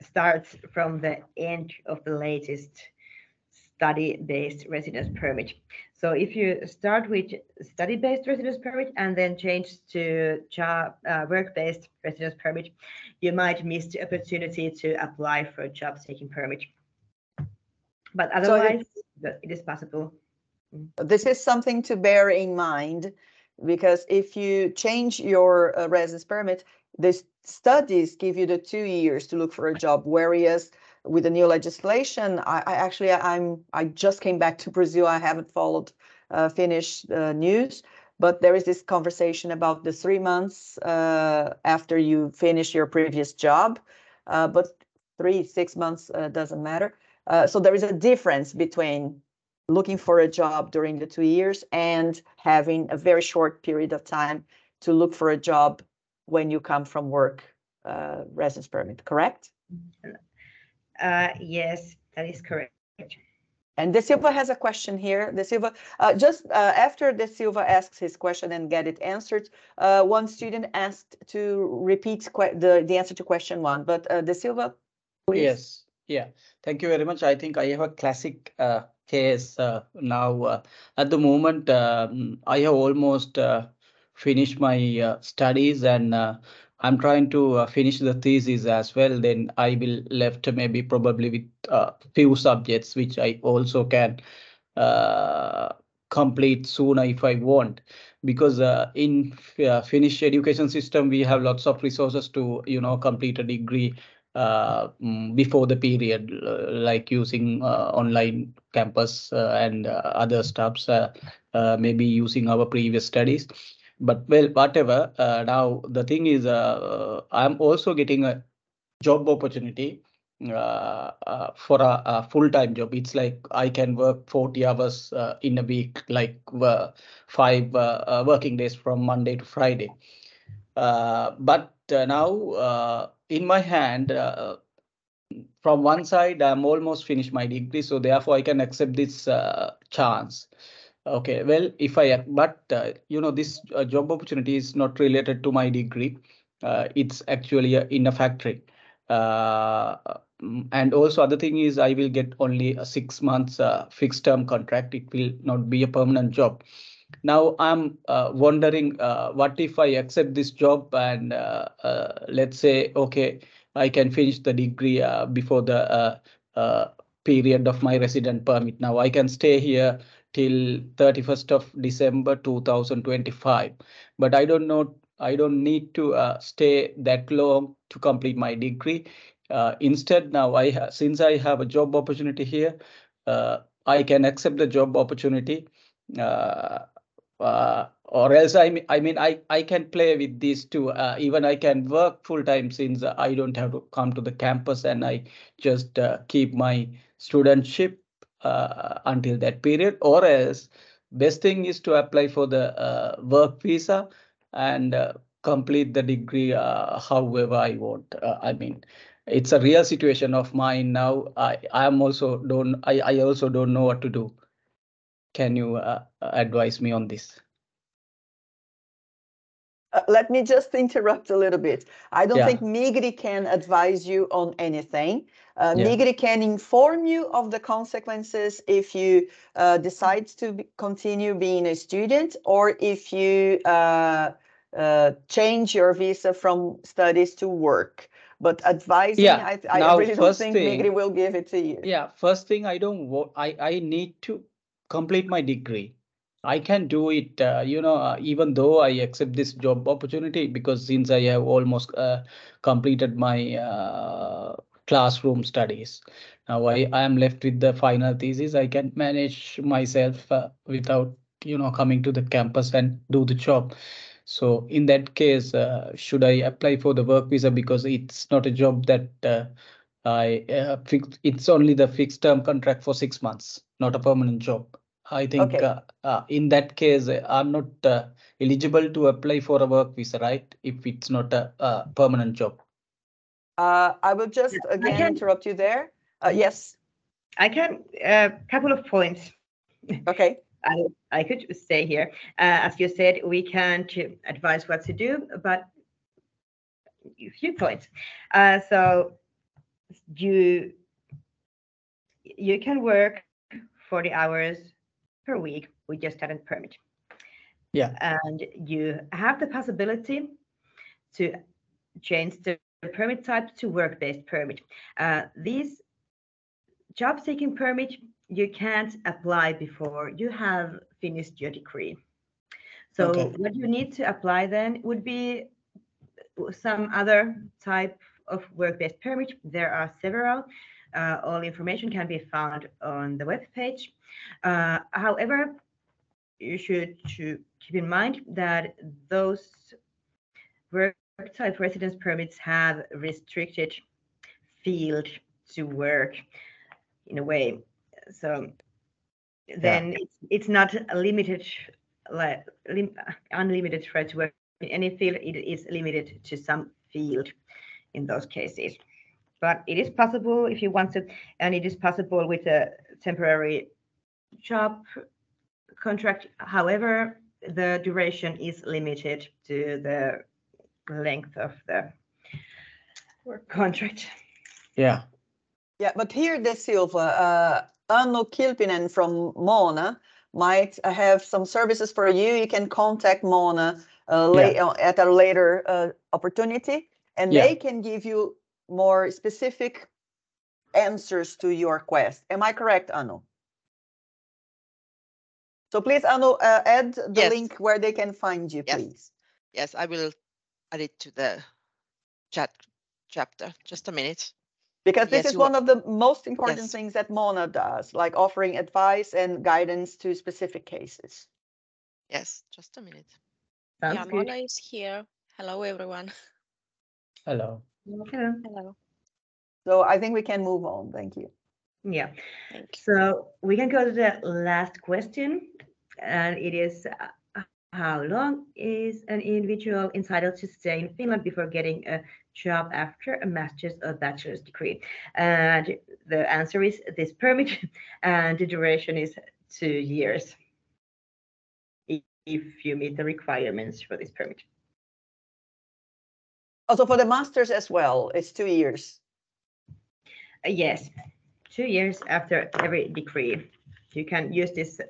starts from the end of the latest study-based residence permit. So if you start with study-based residence permit and then change to job uh, work-based residence permit, you might miss the opportunity to apply for a job-seeking permit. But otherwise, so it, it is possible. This is something to bear in mind because if you change your uh, residence permit, the studies give you the two years to look for a job, whereas with the new legislation, I, I actually I'm I just came back to Brazil. I haven't followed uh, Finnish uh, news, but there is this conversation about the three months uh, after you finish your previous job, uh, but three six months uh, doesn't matter. Uh, so there is a difference between looking for a job during the two years and having a very short period of time to look for a job when you come from work uh, residence permit, correct? Uh, yes, that is correct. And De Silva has a question here. De Silva, uh, just uh, after De Silva asks his question and get it answered, uh, one student asked to repeat the, the answer to question one, but uh, De Silva, please. Yes, yeah, thank you very much. I think I have a classic uh, case uh, now. Uh, at the moment, um, I have almost finished my uh, studies and uh, I'm trying to uh, finish the thesis as well. Then I will left maybe probably with a few subjects which I also can complete sooner if I want because uh, in uh, Finnish education system we have lots of resources to you know complete a degree uh, mm, before the period, like using online campus and other stuffs, maybe using our previous studies. But well, whatever. now the thing is, I'm also getting a job opportunity uh, uh, for a, a full-time job. It's like I can work 40 hours uh, in a week, like five working days from Monday to Friday. but now in my hand, uh, from one side, I'm almost finished my degree, so therefore I can accept this uh, chance. Okay, well, if I, but uh, you know, this uh, job opportunity is not related to my degree. Uh, it's actually in a factory. Uh, mm, and also other thing is I will get only a six months uh, fixed term contract. It will not be a permanent job. Now I'm uh, wondering uh, what if I accept this job and uh, uh, let's say okay I can finish the degree uh, before the period of my resident permit. Now I can stay here till 31st of December 2025, but I don't know I don't need to uh, stay that long to complete my degree. Uh, instead, now I since I have a job opportunity here, uh, I can accept the job opportunity. Uh, uh, or else I mean, I mean, I, I can play with these two. Uh, even I can work full time since I don't have to come to the campus and I just keep my studentship until that period. Or else, best thing is to apply for the work visa and uh, complete the degree uh, however I want. Uh, I mean, it's a real situation of mine now. I I am also don't I I also don't know what to do. Can you uh, advise me on this? Uh, let me just *laughs* interrupt a little bit. I don't yeah. think Migri can advise you on anything. Uh, yeah. Migri can inform you of the consequences if you uh, decide to be, continue being a student or if you uh, uh, change your visa from studies to work. But advising, yeah. I, I now, really don't think thing, Migri will give it to you. Yeah, first thing, I don't. I I need to complete my degree. I can do it, uh, you know, uh, even though I accept this job opportunity because since I have almost uh, completed my uh, classroom studies. Now I, I am left with the final thesis. I can manage myself uh, without, you know, coming to the campus and do the job. So in that case, uh, should I apply for the work visa because it's not a job that I fix, it's only the fixed term contract for six months, not a permanent job. I think okay. Uh, uh, in that case, I'm not uh, eligible to apply for a work visa, right? If it's not a, a permanent job. I will just again can, interrupt you there. yes. I can a couple of points. Okay. *laughs* I, I could stay here. Uh, as you said, we can't advise what to do, but a few points. Uh, so you you can work 40 hours per week with your student permit. Yeah. And you have the possibility to change the permit type to work-based permit. Uh, these job seeking permit you can't apply before you have finished your degree. So okay. what you need to apply then would be some other type of work-based permit. There are several. Uh, all information can be found on the web page. Uh, however, you should to keep in mind that those work type residence permits have restricted field to work in a way so then yeah. it's, it's not a limited like lim, unlimited right to work in any field it is limited to some field in those cases but it is possible if you want to and it is possible with a temporary job contract however the duration is limited to the length of the work contract yeah yeah but here De Silva uh, Anu Kilpinen from Moona might have some services for you. You can contact Moona uh, yeah. Uh, at a later uh, opportunity, and yeah. they can give you more specific answers to your quest. Am I correct, Anu? So please, Anu, uh, add the yes. link where they can find you, yes. please. Yes, I will add it to the chat chapter. Just a minute because this yes, is one of the most important yes. things that Moona does, like offering advice and guidance to specific cases. Yes, just a minute. Sounds yeah, good. Moona is here. Hello, everyone. Hello. Hello. Hello. So I think we can move on. Thank you. Yeah. Thank you. So we can go to the last question, and it is uh, how long is an individual entitled to stay in Finland before getting a job after a master's or bachelor's degree? And the answer is this permit, *laughs* and the duration is two years if you meet the requirements for this permit. Also for the masters as well, it's two years. Uh, Yes, two years after every degree. You can use this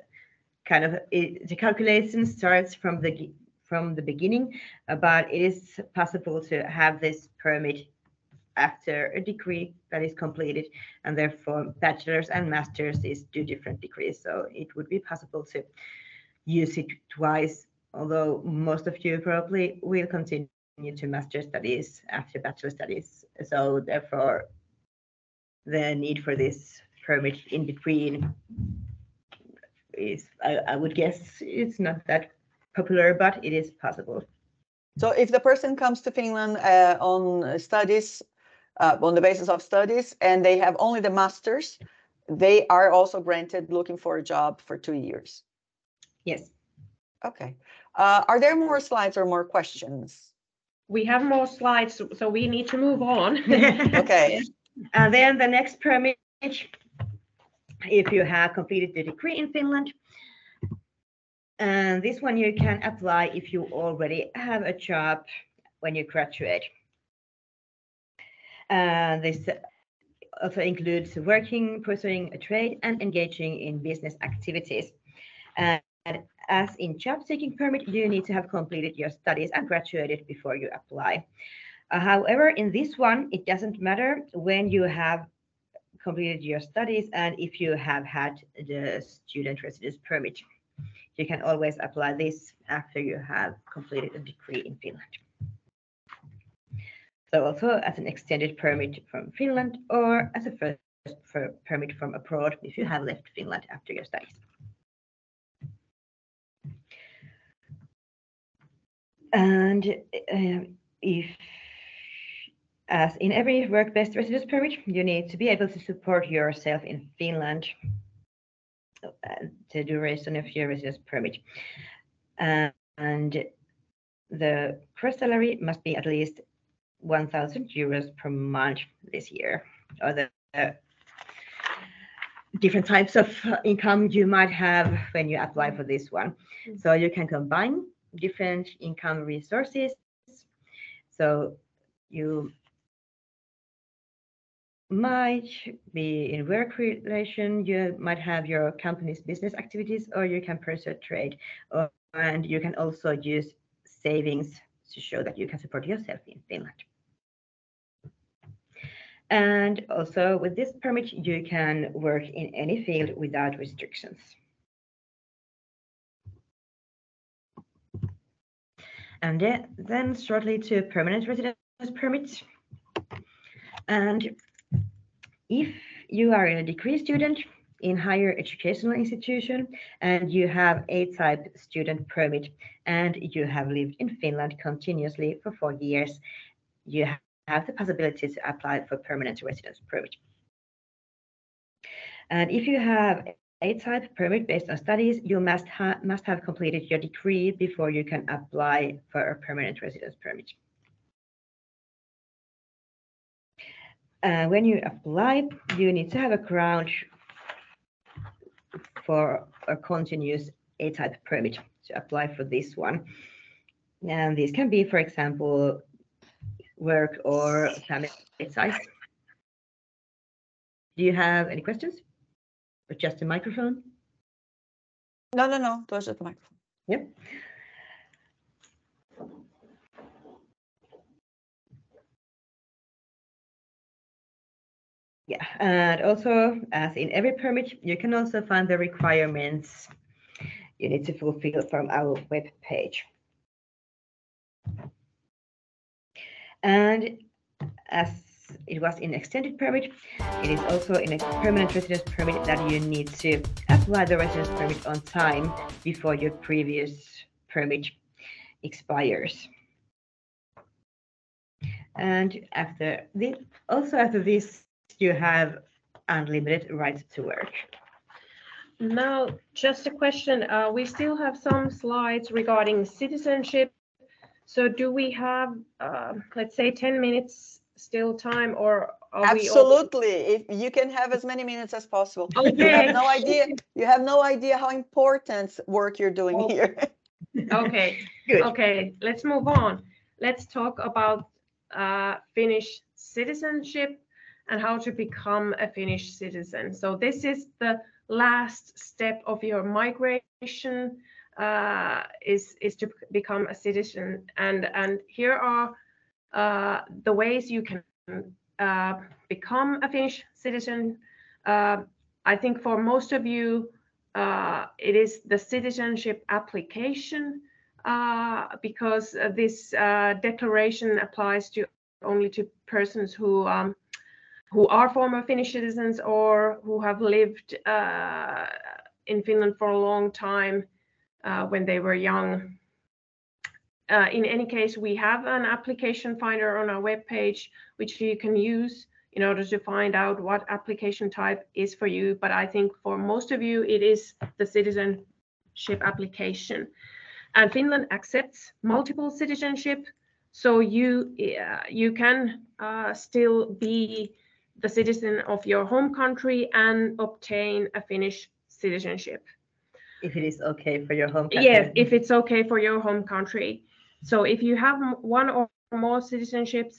kind of, it- the calculation starts from the, from the beginning, uh, but it is possible to have this permit after a degree that is completed, and therefore bachelor's and master's is two different degrees, so it would be possible to use it twice, although most of you probably will continue to master studies after bachelor studies, so therefore the need for this permit in between is, I, I would guess, it's not that popular, but it is possible. So if the person comes to Finland uh, on studies, uh, on the basis of studies, and they have only the masters, they are also granted looking for a job for two years. Yes. Okay. Uh, are there more slides or more questions? We have more slides, so- we need to move on. *laughs* Okay. And *laughs* uh, then the next permit, if you have completed the degree in Finland. And this one you can apply if you already have a job when you graduate. And this also includes working, pursuing a trade, and engaging in business activities. And as in job seeking permit, you need to have completed your studies and graduated before you apply. Uh, However, in this one, it doesn't matter when you have completed your studies and if you have had the student residence permit. You can always apply this after you have completed a degree in Finland. So also as an extended permit from Finland or as a first permit from abroad if you have left Finland after your studies. And uh, if as in every work-based residence permit, you need to be able to support yourself in Finland the duration of your residence permit. Uh, and the gross salary must be at least 1,000 euros per month this year, or the uh, different types of income you might have when you apply for this one. So you can combine different income resources. So you might be in work relation, you might have your company's business activities, or you can pursue trade. Or, and you can also use savings to show that you can support yourself in Finland. And also with this permit, you can work in any field without restrictions. And then, shortly to permanent residence permit. And if you are a degree student in higher educational institution and you have A-type student permit and you have lived in Finland continuously for four years, you have the possibility to apply for permanent residence permit. And if you have A-type permit based on studies, you must, ha must have completed your degree before you can apply for a permanent residence permit. Uh, when you apply, you need to have a ground for a continuous A-type permit to apply for this one. And this can be, for example, work or family ties. Do you have any questions? Just a microphone? No, no, no, those are the microphone. Yep. Yeah, and also as in every permit, you can also find the requirements you need to fulfill from our web page. And as it was in extended permit, it is also in a permanent residence permit that you need to apply the residence permit on time before your previous permit expires. And after this, also after this, you have unlimited right to work. Now, just a question. Uh, we still have some slides regarding citizenship. So do we have, uh, let's say, 10 minutes still time or are we? all- Absolutely. If you can have as many minutes as possible. You Okay. have no idea, you have no idea how important work you're doing Oh. here. Okay, *laughs* Good. okay, let's move on. Let's talk about uh, Finnish citizenship. and how to become a Finnish citizen. So this is the last step of your migration uh, is is to become a citizen, and and here are uh, the ways you can uh, become a Finnish citizen. Uh, I think for most of you, uh, it is the citizenship application because this declaration applies to only to persons who um, who are former Finnish citizens or who have lived in Finland for a long time uh, when they were young. Uh, in any case, we have an application finder on our webpage, which you can use in order to find out what application type is for you. But I think for most of you, it is the citizenship application. And Finland accepts multiple citizenship, so you uh, you can uh, still be the citizen of your home country and obtain a Finnish citizenship. If it is okay for your home country. Yes, if it's okay for your home country. So if you have one or more citizenships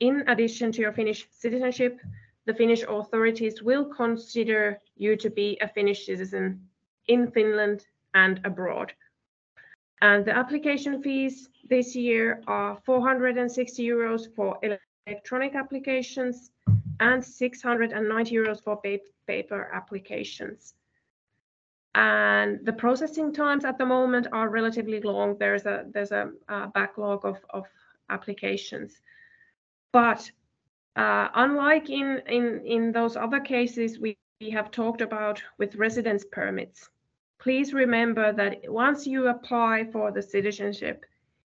in addition to your Finnish citizenship, the Finnish authorities will consider you to be a Finnish citizen in Finland and abroad. And the application fees this year are 460 euros for electronic applications and 690 euros for paper applications. And the processing times at the moment are relatively long. There's a there's a, a backlog of, of applications. But uh, unlike in, in, in those other cases we, we have talked about with residence permits, please remember that once you apply for the citizenship,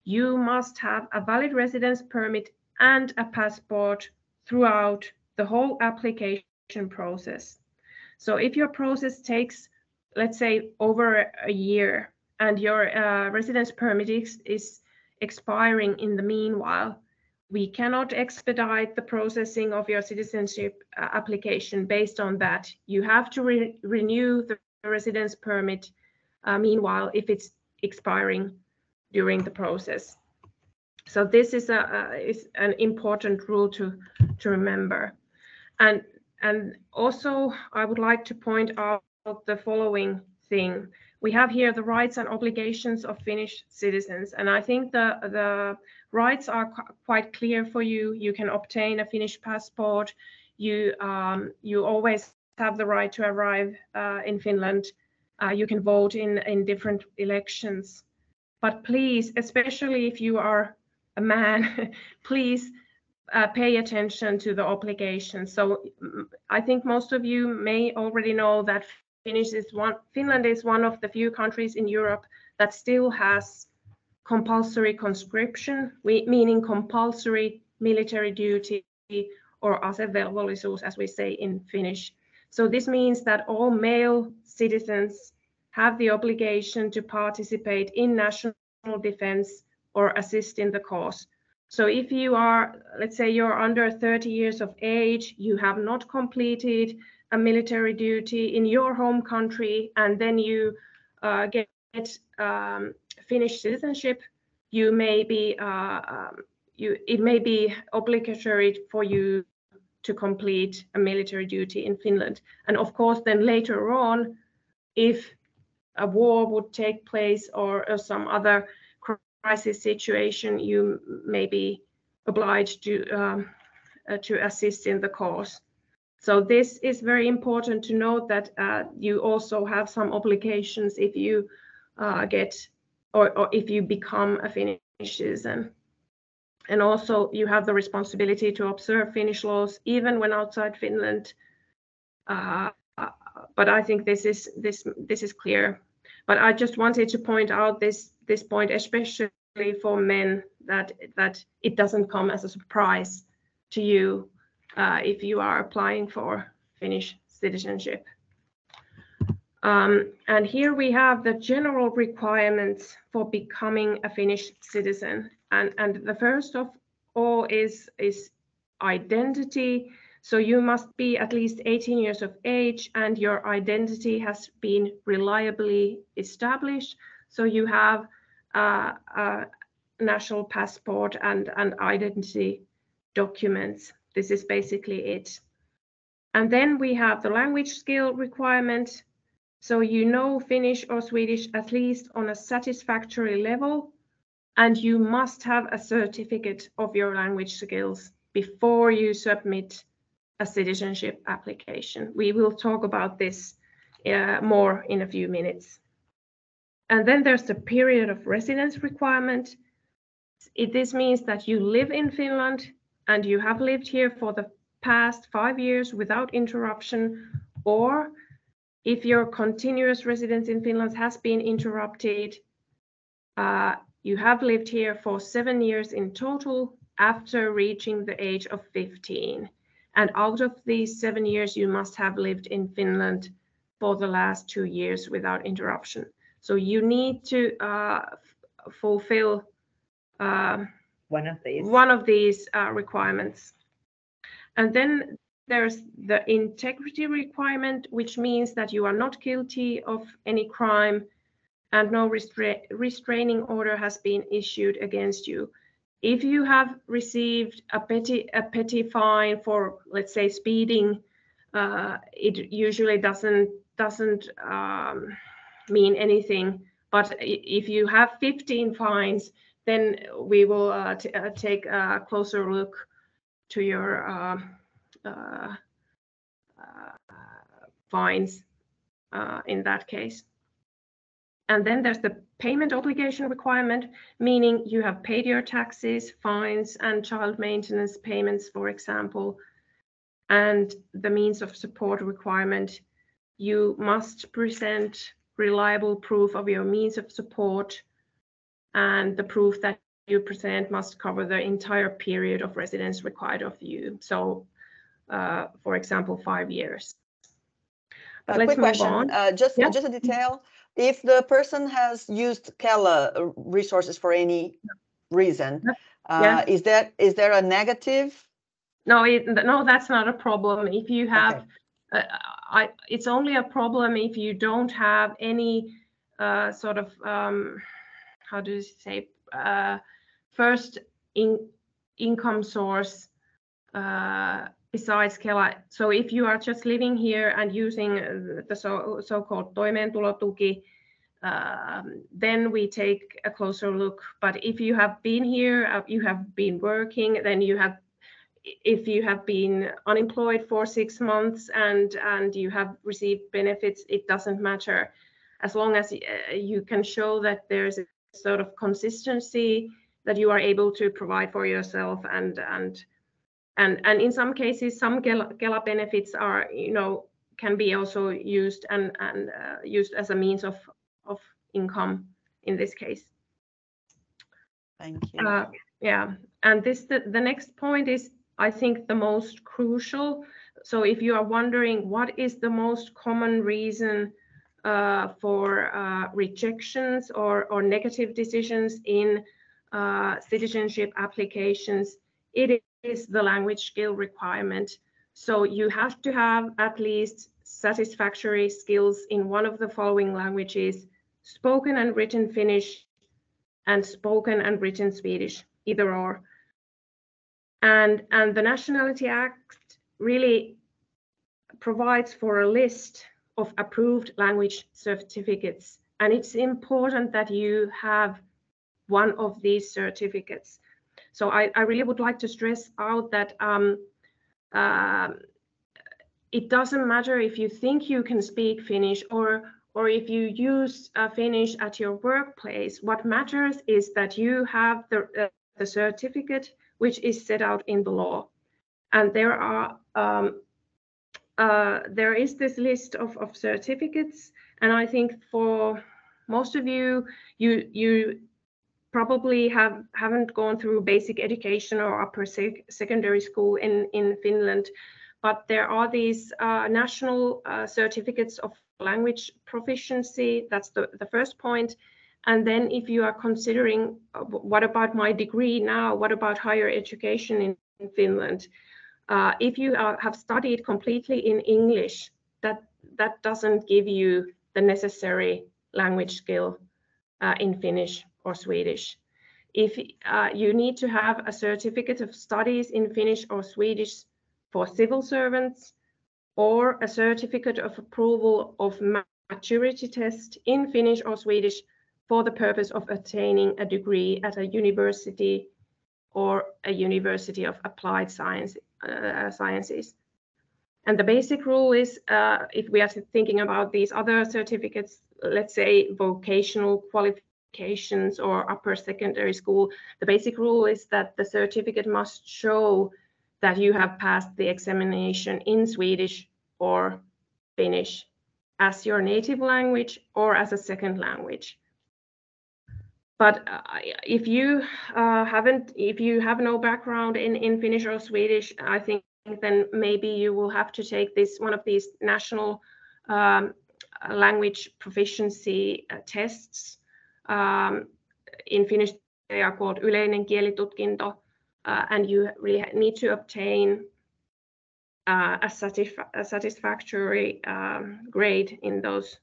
you must have a valid residence permit and a passport throughout the whole application process. So if your process takes, let's say, over a year and your uh, residence permit is, is expiring in the meanwhile, we cannot expedite the processing of your citizenship uh, application based on that. You have to re renew the residence permit uh, meanwhile if it's expiring during the process. So this is, a, is an important rule to, to remember. And, and also, I would like to point out the following thing. We have here the rights and obligations of Finnish citizens, and I think the, the rights are qu quite clear for you. You can obtain a Finnish passport. You, um, you always have the right to arrive uh, in Finland. Uh, you can vote in, in different elections. But please, especially if you are a man, *laughs* please uh, pay attention to the obligations. So mm, I think most of you may already know that Finnish is one, Finland is one of the few countries in Europe that still has compulsory conscription, meaning compulsory military duty or asevelvollisuus, as we say in Finnish. So this means that all male citizens have the obligation to participate in national defense or assist in the cause. So if you are, let's say you're under 30 years of age, you have not completed a military duty in your home country, and then you uh, get um, Finnish citizenship, you may be, uh, um, you, it may be obligatory for you to complete a military duty in Finland. And of course, then later on, if a war would take place or, or some other crisis situation, you may be obliged to um, uh, to assist in the cause. So this is very important to note that uh, you also have some obligations if you uh, get or, or if you become a Finnish citizen. And also you have the responsibility to observe Finnish laws even when outside Finland. Uh, but I think this is this this is clear. But I just wanted to point out this this point, especially for men, that that it doesn't come as a surprise to you uh, if you are applying for Finnish citizenship. Um, and here we have the general requirements for becoming a Finnish citizen. And, and the first of all is, is identity. So you must be at least 18 years of age and your identity has been reliably established. So you have uh, a national passport and, and identity documents. This is basically it. And then we have the language skill requirement. So you know Finnish or Swedish at least on a satisfactory level, and you must have a certificate of your language skills before you submit a citizenship application. We will talk about this uh, more in a few minutes. And then there's the period of residence requirement. It, this means that you live in Finland and you have lived here for the past five years without interruption, or if your continuous residence in Finland has been interrupted, uh, you have lived here for seven years in total after reaching the age of 15. And out of these seven years, you must have lived in Finland for the last two years without interruption. So you need to uh, fulfill uh, one of these, one of these uh, requirements. And then there's the integrity requirement, which means that you are not guilty of any crime and no restra restraining order has been issued against you. If you have received a petty, a petty fine for, let's say, speeding, uh, it usually doesn't doesn't um, mean anything. But if you have 15 fines, then we will uh, uh, take a closer look to your uh, uh, uh fines uh, in that case. And then there's the payment obligation requirement, meaning you have paid your taxes, fines, and child maintenance payments, for example. And the means of support requirement, you must present reliable proof of your means of support and the proof that you present must cover the entire period of residence required of you. So, uh, for example, five years. But Let's quick question, uh, just yeah. just a detail. If the person has used Kela resources for any reason, uh, yeah. is that is there a negative? No, it, no, that's not a problem. If you have, okay. Uh, I, it's only a problem if you don't have any uh, sort of um, how do you say uh, first in income source uh, besides Kela. So if you are just living here and using the so, so-called toimeentulotuki, um, then we take a closer look. But if you have been here, uh, you have been working, then you have, if you have been unemployed for six months and and you have received benefits, it doesn't matter, as long as uh, you can show that there's sort of consistency that you are able to provide for yourself and and and and in some cases some Kela, benefits are you know can be also used and and uh, used as a means of of income in this case. Thank you. Uh, yeah. And this the, the next point is i think the most crucial. So if you are wondering what is the most common reason uh, for uh, rejections or, or negative decisions in uh, citizenship applications, it is the language skill requirement. So you have to have at least satisfactory skills in one of the following languages, spoken and written Finnish and spoken and written Swedish, either or. And, and the Nationality Act really provides for a list of approved language certificates. And it's important that you have one of these certificates. So I, I really would like to stress out that um, uh, it doesn't matter if you think you can speak Finnish or or if you use uh, Finnish at your workplace. What matters is that you have the, uh, the certificate which is set out in the law. And there are um, uh, there is this list of, of certificates, and I think for most of you, you you probably have haven't gone through basic education or upper sec secondary school in in Finland, but there are these uh, national uh, certificates of language proficiency. That's the the first point. And then if you are considering uh, what about my degree now? What about higher education in, in Finland? Uh, if you are, have studied completely in English, that, that doesn't give you the necessary language skill uh, in Finnish or Swedish. If uh, you need to have a certificate of studies in Finnish or Swedish for civil servants, or a certificate of approval of maturity test in Finnish or Swedish for the purpose of attaining a degree at a university or a University of Applied Science, Sciences. And the basic rule is, uh, if we are thinking about these other certificates, let's say vocational qualifications or upper secondary school, the basic rule is that the certificate must show that you have passed the examination in Swedish or Finnish as your native language or as a second language. But uh, if you uh, haven't, if you have no background in, in Finnish or Swedish, I think then maybe you will have to take this one of these national um, language proficiency uh, tests. Um, in Finnish, they are called yleinen kielitutkinto, uh, and you really need to obtain uh, a, satisf a, satisfactory um, grade in those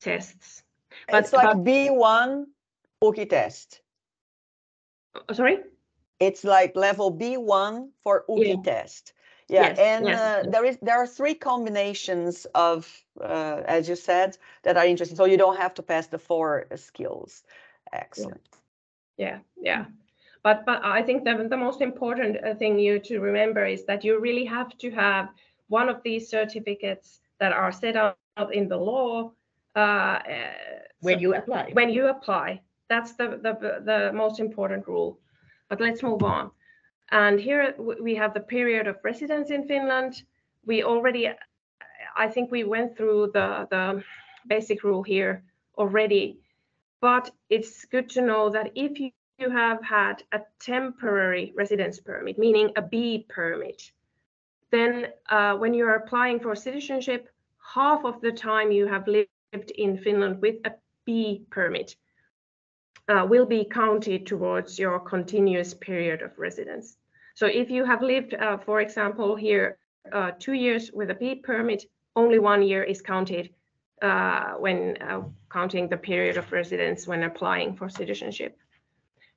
tests. But, it's like but, B1 YKI test. Oh, sorry? It's like level B1 for YKI yeah. test. Yeah, yes, and yes. Uh, there is there are three combinations of, uh, as you said, that are interesting. So you don't have to pass the four skills. Excellent. Yeah, yeah. But but I think the the most important uh, thing you to remember is that you really have to have one of these certificates that are set out in the law uh, uh when so you apply. When you apply, that's the the the most important rule. But let's move on. And here we have the period of residence in Finland. We already, I think we went through the, the basic rule here already, but it's good to know that if you, you have had a temporary residence permit, meaning a B permit, then uh, when you're applying for citizenship, half of the time you have lived in Finland with a B permit uh, will be counted towards your continuous period of residence. So if you have lived, uh, for example, here uh, two years with a B permit, only one year is counted uh, when uh, counting the period of residence when applying for citizenship.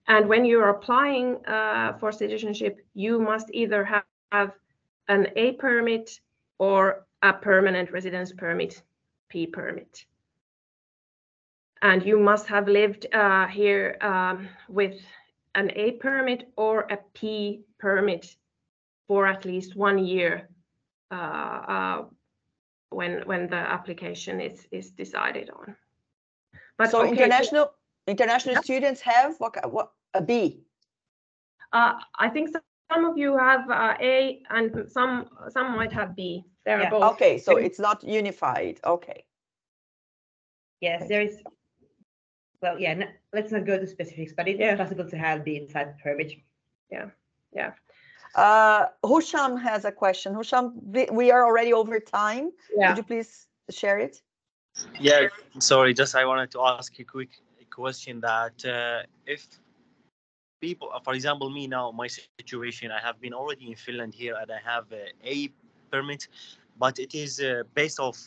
And when you're applying uh, for citizenship, you must either have, have an A permit or a permanent residence permit, P permit and you must have lived uh, here um, with an A permit or a P permit for at least one year uh, uh, when when the application is is decided on. But so okay, international so, international yeah. students have what what a B. Uh, I think some of you have uh, A and some some might have B. They're both. Okay, so it's not unified. Okay. Yes, there is well, yeah, no, let's not go to specifics, but it is yeah. possible to have the inside permit. Yeah, yeah. Uh, Husham has a question. Husham, we are already over time. Yeah. Could you please share it? Yeah, sorry, just I wanted to ask a quick question that uh, if people, for example, me now, my situation, I have been already in Finland here and I have a, a permit, but it is uh, based off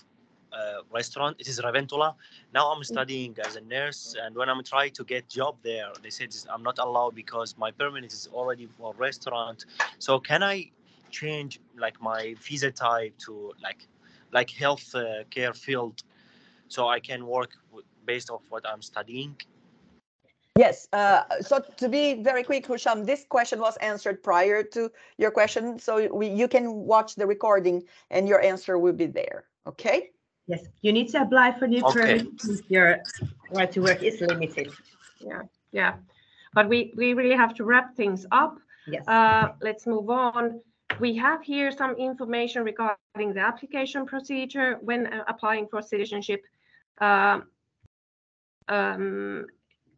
uh, restaurant. It is ravintola. Now I'm mm. studying as a nurse, and when I'm trying to get job there, they said I'm not allowed because my permit is already for restaurant. So can I change like my visa type to like like health uh, care field, so I can work based off what I'm studying? Yes. Uh, so to be very quick, Husham, this question was answered prior to your question. So we, you can watch the recording and your answer will be there. Okay. Yes, you need to apply for new okay. permit your right to work is limited. Yeah, yeah. But we, we really have to wrap things up. Yes. Uh, let's move on. We have here some information regarding the application procedure when uh, applying for citizenship. Uh, um,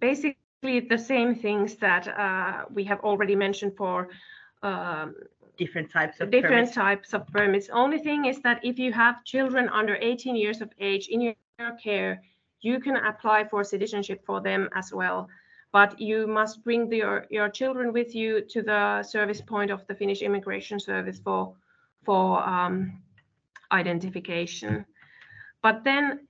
basically the same things that uh, we have already mentioned for um, different types of different permits. types of permits. Only thing is that if you have children under 18 years of age in your care, you can apply for citizenship for them as well. But you must bring the, your, your children with you to the service point of the Finnish Immigration Service for, for um, identification. But then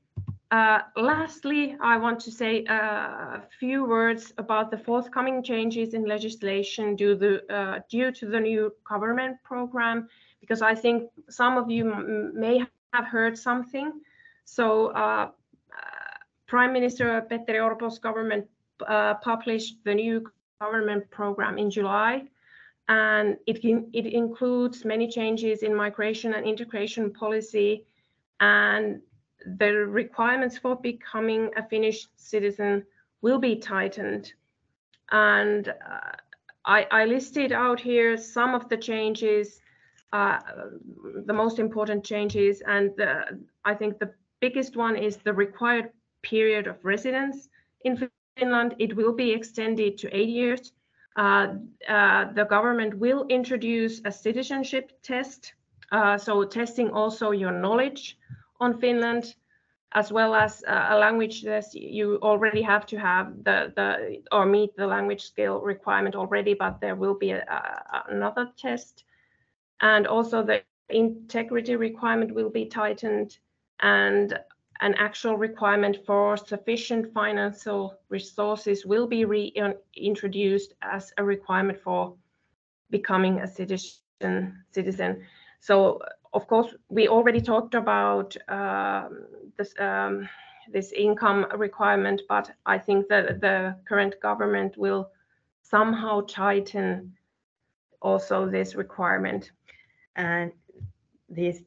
uh, lastly, I want to say a few words about the forthcoming changes in legislation due, the, uh, due to the new government program, because I think some of you may have heard something. So uh, Prime Minister Petteri Orpo's government uh, published the new government program in July, and it, it includes many changes in migration and integration policy, and the requirements for becoming a Finnish citizen will be tightened. And uh, I, I, listed out here some of the changes, uh, the most important changes, and the, I think the biggest one is the required period of residence in Finland. It will be extended to eight years. Uh, uh, the government will introduce a citizenship test, uh, so testing also your knowledge on Finland, as well as uh, a language test. You already have to have the, the or meet the language skill requirement already, but there will be a, a, another test. And also the integrity requirement will be tightened and an actual requirement for sufficient financial resources will be reintroduced as a requirement for becoming a citizen. citizen. So, of course, we already talked about um, this, um, this income requirement, but I think that the current government will somehow tighten also this requirement. And this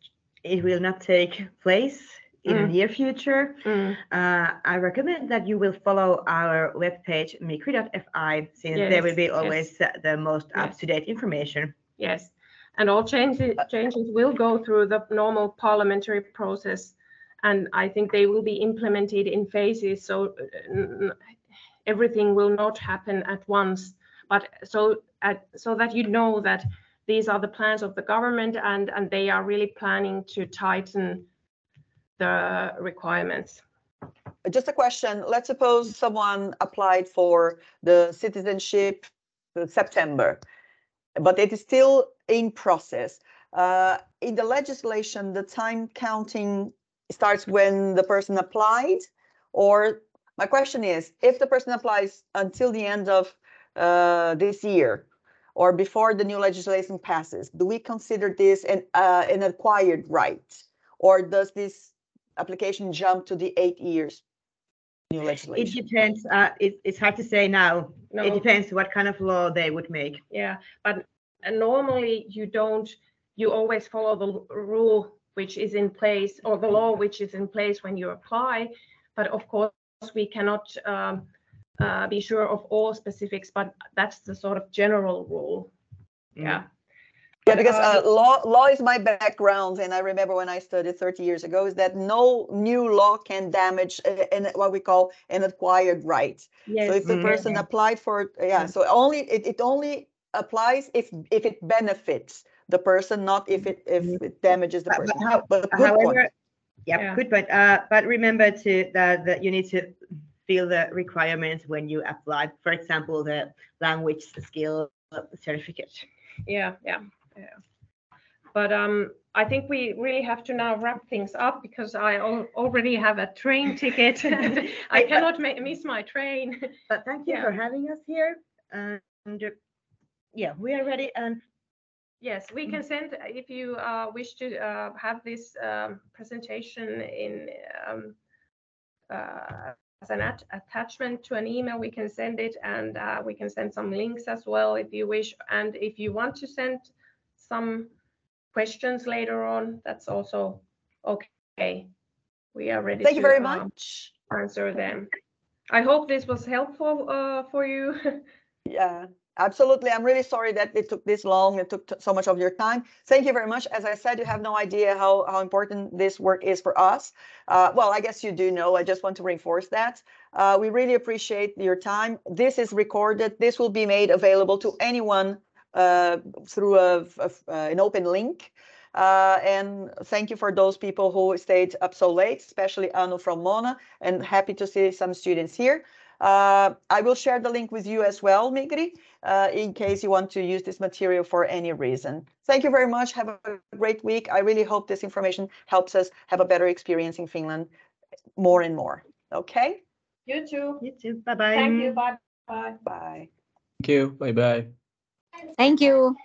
it will not take place in mm. the near future. Mm. Uh, I recommend that you will follow our webpage migri.fi since yes. there will be always yes. the most up-to-date information. Yes, and all changes changes will go through the normal parliamentary process, and I think they will be implemented in phases. So uh, everything will not happen at once, but so at, so that you know that these are the plans of the government and and they are really planning to tighten the requirements. Just a question. Let's suppose someone applied for the citizenship September, but it is still in process. Uh, in the legislation, the time counting starts when the person applied, or my question is, if the person applies until the end of uh, this year, or before the new legislation passes, do we consider this an, uh, an acquired right? Or does this application jump to the eight years new legislation? It depends. Uh, it, it's hard to say now. No. It depends what kind of law they would make. Yeah, but uh, normally you don't. You always follow the rule which is in place or the law which is in place when you apply. But of course, we cannot um, uh, be sure of all specifics. But that's the sort of general rule. Mm. Yeah. Yeah, because uh, law law is my background, and I remember when I studied 30 years ago, is that no new law can damage in what we call an acquired right. Yes. So if the mm-hmm. person applied for, yeah, so only it, it only applies if if it benefits the person, not if it if mm-hmm. it damages the person. But, how, but good however, point. Yeah, yeah, good point. Uh, but remember to that that you need to fill the requirements when you apply. For example, the language skill certificate. Yeah, yeah yeah. But um, I think we really have to now wrap things up because I al already have a train *laughs* ticket. *laughs* I cannot miss my train. But thank you yeah. for having us here. And uh, yeah, we are ready. And yes, we can send if you uh, wish to uh, have this um, presentation in um, uh, as an at attachment to an email, we can send it and uh, we can send some links as well if you wish. And if you want to send some questions later on, that's also okay. We are ready Thank you very um, much. answer them. I hope this was helpful uh, for you. *laughs* yeah, absolutely. I'm really sorry that it took this long. It took so much of your time. Thank you very much. As I said, you have no idea how, how important this work is for us. Uh, well, I guess you do know. I just want to reinforce that. Uh, we really appreciate your time. This is recorded. This will be made available to anyone uh, through a, a, an open link. Uh, and thank you for those people who stayed up so late, especially Anu from Moona, and happy to see some students here. Uh, I will share the link with you as well, Migri, uh, in case you want to use this material for any reason. Thank you very much. Have a great week. I really hope this information helps us have a better experience in Finland more and more. Okay? You too. You too. Bye-bye. Thank you. Bye. Bye. Bye. Thank you. Bye-bye. Thank you.